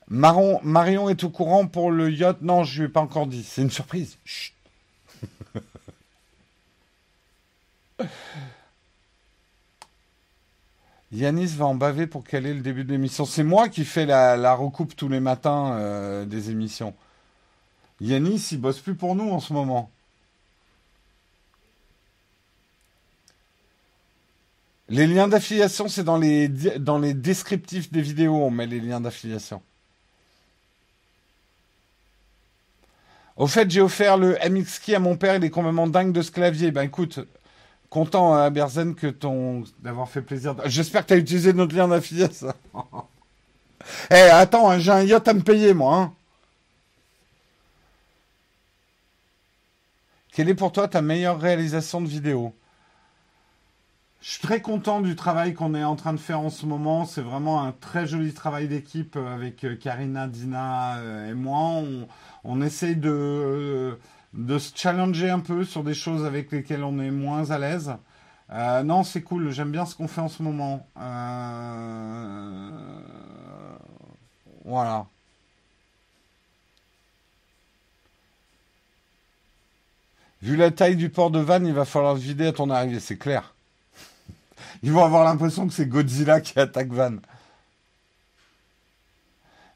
Marion est au courant pour le yacht. Non, je lui ai pas encore dit. C'est une surprise. Chut. (laughs) Yanis va en baver pour caler le début de l'émission. C'est moi qui fais la, recoupe tous les matins euh, des émissions. Yanis, il bosse plus pour nous en ce moment. Les liens d'affiliation, c'est dans les, dans les descriptifs des vidéos, on met les liens d'affiliation. Au fait, j'ai offert le MX Key à mon père, il est complètement dingue de ce clavier. Ben écoute, content à hein, Berzen que ton d'avoir fait plaisir. J'espère que tu as utilisé notre lien d'affiliation. (laughs) Eh, attends, hein, j'ai un yacht à me payer, moi. Hein. Quelle est pour toi ta meilleure réalisation de vidéo? Je suis très content du travail qu'on est en train de faire en ce moment. C'est vraiment un très joli travail d'équipe avec euh, Karina, Dina euh, et moi. Essaye de, de se challenger un peu sur des choses avec lesquelles on est moins à l'aise. Euh, non, c'est cool. J'aime bien ce qu'on fait en ce moment. Voilà. Vu la taille du port de Vannes, il va falloir le vider à ton arrivée, c'est clair. (laughs) Ils vont avoir l'impression que c'est Godzilla qui attaque Van.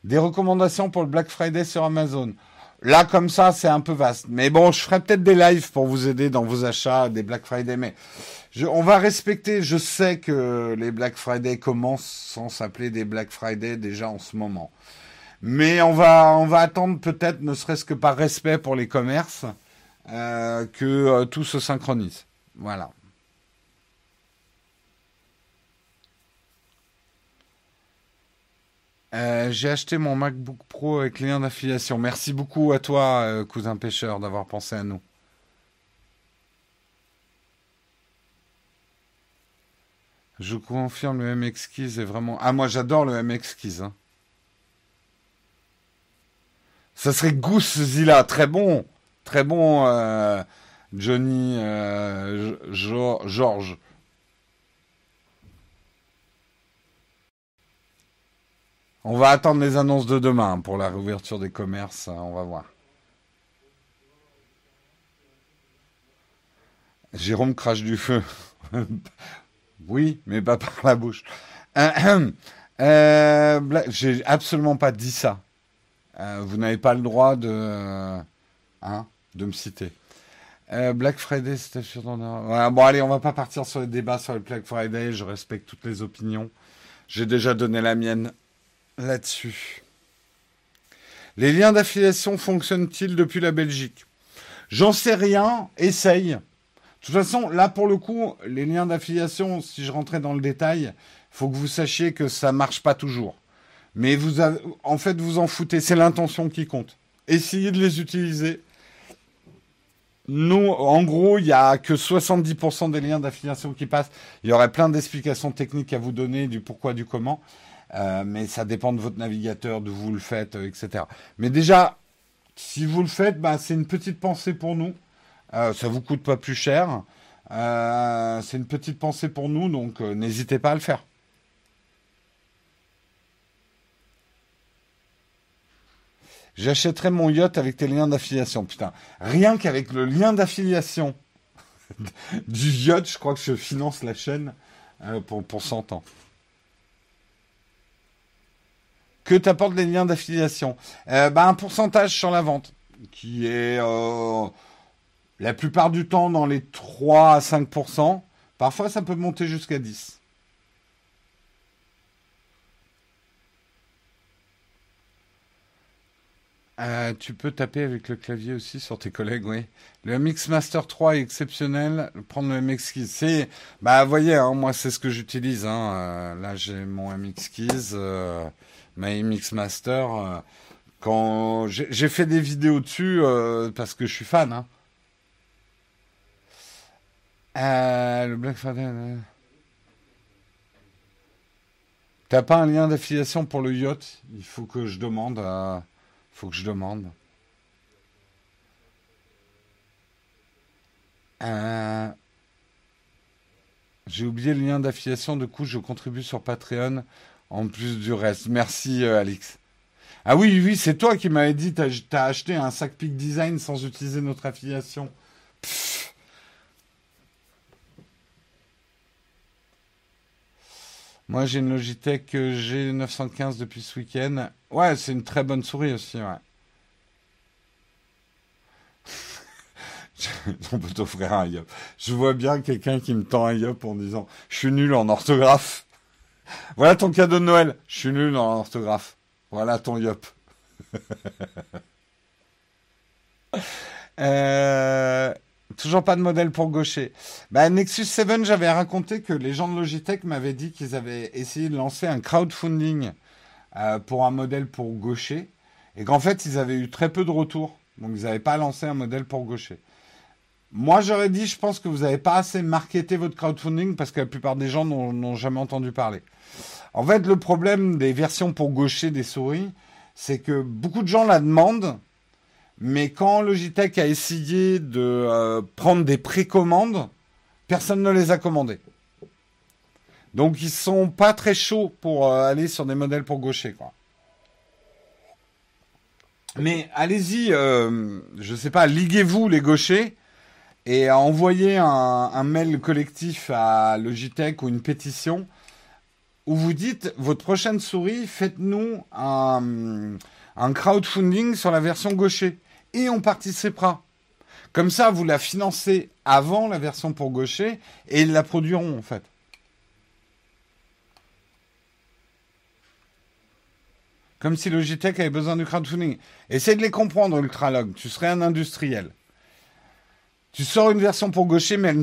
Des recommandations pour le Black Friday sur Amazon. Là, comme ça, c'est un peu vaste. Mais bon, je ferai peut-être des lives pour vous aider dans vos achats des Black Friday. Mais on va respecter. Je sais que les Black Friday commencent sans s'appeler des Black Friday déjà en ce moment. Mais on va, on va attendre peut-être, ne serait-ce que par respect pour les commerces, euh, que euh, tout se synchronise. Voilà. Euh, j'ai acheté mon MacBook Pro avec lien d'affiliation. Merci beaucoup à toi, euh, cousin pêcheur, d'avoir pensé à nous. Je confirme, le MX Keys est vraiment... Ah, moi j'adore le MX Keys. Hein. Ça serait Goose Zilla, très bon. Très bon, euh, Johnny, George. On va attendre les annonces de demain pour la réouverture des commerces. Hein, on va voir. Jérôme crache du feu. (laughs) oui, mais pas par la bouche. Euh, (clears throat) J'ai absolument pas dit ça. Euh, vous n'avez pas le droit de, hein, de me citer. Euh, Black Friday, c'était sur ton... bon, allez, on va pas partir sur les débats sur le Black Friday. Je respecte toutes les opinions. J'ai déjà donné la mienne là-dessus. Les liens d'affiliation fonctionnent-ils depuis la Belgique? J'en sais rien, essaye. De toute façon, là pour le coup, les liens d'affiliation, si je rentrais dans le détail, il faut que vous sachiez que ça marche pas toujours. Mais vous en fait, vous en foutez, c'est l'intention qui compte. Essayez de les utiliser. Nous, en gros, il n'y a que 70% des liens d'affiliation qui passent. Il y aurait plein d'explications techniques à vous donner du pourquoi, du comment. Euh, mais ça dépend de votre navigateur, de vous le faites, euh, etc. Mais déjà, si vous le faites, bah, c'est une petite pensée pour nous. Euh, ça vous coûte pas plus cher. c'est une petite pensée pour nous, donc n'hésitez pas à le faire. J'achèterai mon yacht avec tes liens d'affiliation. Putain, rien qu'avec le lien d'affiliation (laughs) du yacht, je crois que je finance la chaîne pour, pour 100 ans que t'apportent les liens d'affiliation euh, bah, Un pourcentage sur la vente, qui est euh, la plupart du temps dans les 3 à 5%. Parfois, ça peut monter jusqu'à 10. Euh, tu peux taper avec le clavier aussi sur tes collègues, oui. Le MX Master 3 est exceptionnel. Prendre le MX Keys, c'est, bah, voyez, hein, moi c'est ce que j'utilise. Hein. là, j'ai mon MX Keys. My Mix Master. Euh, quand j'ai fait des vidéos dessus euh, parce que je suis fan. Hein. Euh, le Black Friday. T'as pas un lien d'affiliation pour le yacht? Il faut que je demande. Il faut que je demande. J'ai oublié le lien d'affiliation. Du coup, je contribue sur Patreon en plus du reste. Merci, euh, Alix. Ah oui, oui, c'est toi qui m'avais dit tu as acheté un sac Peak Design sans utiliser notre affiliation. Moi, j'ai une Logitech G915 depuis ce week-end. Ouais, c'est une très bonne souris aussi, ouais. (laughs) On peut t'offrir un yop. Je vois bien quelqu'un qui me tend un yop en disant Je suis nul en orthographe. Voilà ton cadeau de Noël. Je suis nul en orthographe. Voilà ton yop. Euh, toujours pas de modèle pour gaucher. Bah, Nexus 7, j'avais raconté que les gens de Logitech m'avaient dit qu'ils avaient essayé de lancer un crowdfunding euh, pour un modèle pour gaucher et qu'en fait ils avaient eu très peu de retours. Donc ils n'avaient pas lancé un modèle pour gaucher. Moi j'aurais dit, je pense que vous n'avez pas assez marketé votre crowdfunding parce que la plupart des gens n'ont jamais entendu parler. En fait, le problème des versions pour gaucher des souris, c'est que beaucoup de gens la demandent, mais quand Logitech a essayé de euh, prendre des précommandes, personne ne les a commandées. Donc ils sont pas très chauds pour euh, aller sur des modèles pour gaucher. Mais allez-y, euh, je sais pas, liguez-vous les gauchers et envoyez un, un, mail collectif à Logitech ou une pétition où vous dites votre prochaine souris, faites-nous un, un crowdfunding sur la version gaucher et on participera. Comme ça, vous la financez avant la version pour gaucher et ils la produiront en fait. Comme si Logitech avait besoin du crowdfunding. Essayez de les comprendre, Ultralog. Tu serais un industriel. Tu sors une version pour gaucher, mais elle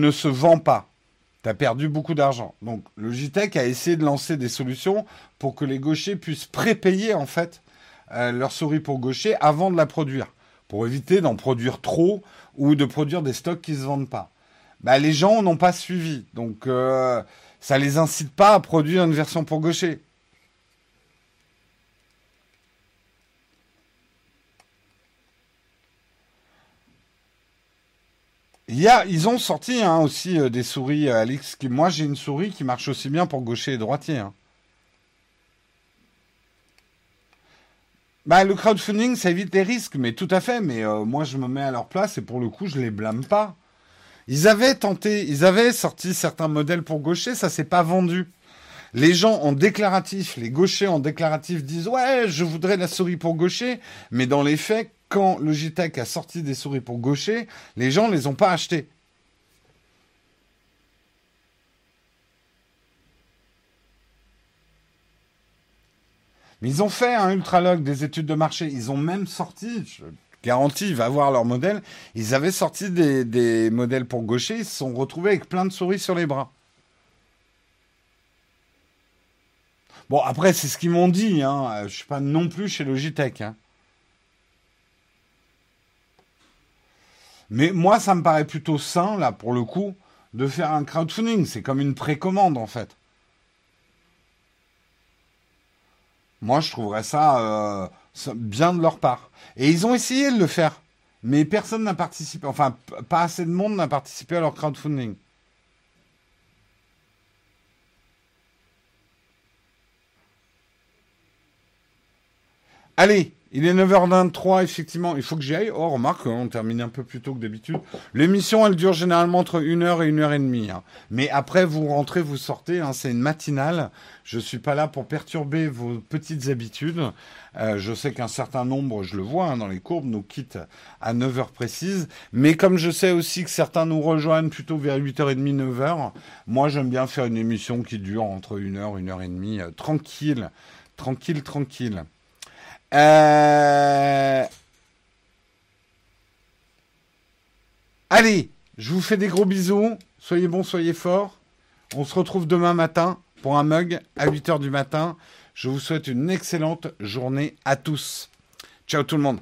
ne se vend, pas. Tu as perdu beaucoup d'argent. Donc Logitech a essayé de lancer des solutions pour que les gauchers puissent prépayer en fait euh, leur souris pour gaucher avant de la produire, pour éviter d'en produire trop ou de produire des stocks qui ne se vendent pas. Bah, les gens n'ont pas suivi, donc euh, ça les incite pas à produire une version pour gaucher. Il ils ont sorti hein, aussi euh, des souris euh. Qui, moi, j'ai une souris qui marche aussi bien pour gaucher et droitier. Hein. Bah, le crowdfunding, ça évite les risques, mais tout à fait. Mais euh, moi, je me mets à leur place et pour le coup, je les blâme pas. Ils avaient tenté, ils avaient sorti certains modèles pour gaucher, ça s'est pas vendu. Les gens en déclaratif, les gauchers en déclaratif disent ouais, je voudrais la souris pour gaucher, mais dans les faits, quand Logitech a sorti des souris pour gaucher, les gens ne les ont pas achetées. Mais ils ont fait un Ultralog, des études de marché. Ils ont même sorti, je garantis, va avoir leur modèle. Ils avaient sorti des, des, modèles pour gaucher. Ils se sont retrouvés avec plein de souris sur les bras. Bon, après, c'est ce qu'ils m'ont dit. Hein. Je ne suis pas non plus chez Logitech. Hein. Mais moi, ça me paraît plutôt sain, là, pour le coup, de faire un crowdfunding. C'est comme une précommande, en fait. Moi, je trouverais ça, euh, bien de leur part. Et ils ont essayé de le faire. Mais personne n'a participé. Enfin, pas assez de monde n'a participé à leur crowdfunding. Allez, il est 9h23, effectivement, il faut que j'y aille. Oh, remarque, on termine un peu plus tôt que d'habitude. L'émission, elle dure généralement entre 1h et 1h30. Hein. Mais après, vous rentrez, vous sortez, hein, c'est une matinale. Je suis pas là pour perturber vos petites habitudes. Euh, je sais qu'un certain nombre, je le vois hein, dans les courbes, nous quittent à 9h précises. Mais comme je sais aussi que certains nous rejoignent plutôt vers 8h30, 9h, moi j'aime bien faire une émission qui dure entre 1h, 1h30, euh, tranquille, tranquille, tranquille. Euh... Allez, je vous fais des gros bisous. Soyez bons, soyez forts. On se retrouve demain matin pour un mug à 8h du matin. Je vous souhaite une excellente journée à tous. Ciao tout le monde.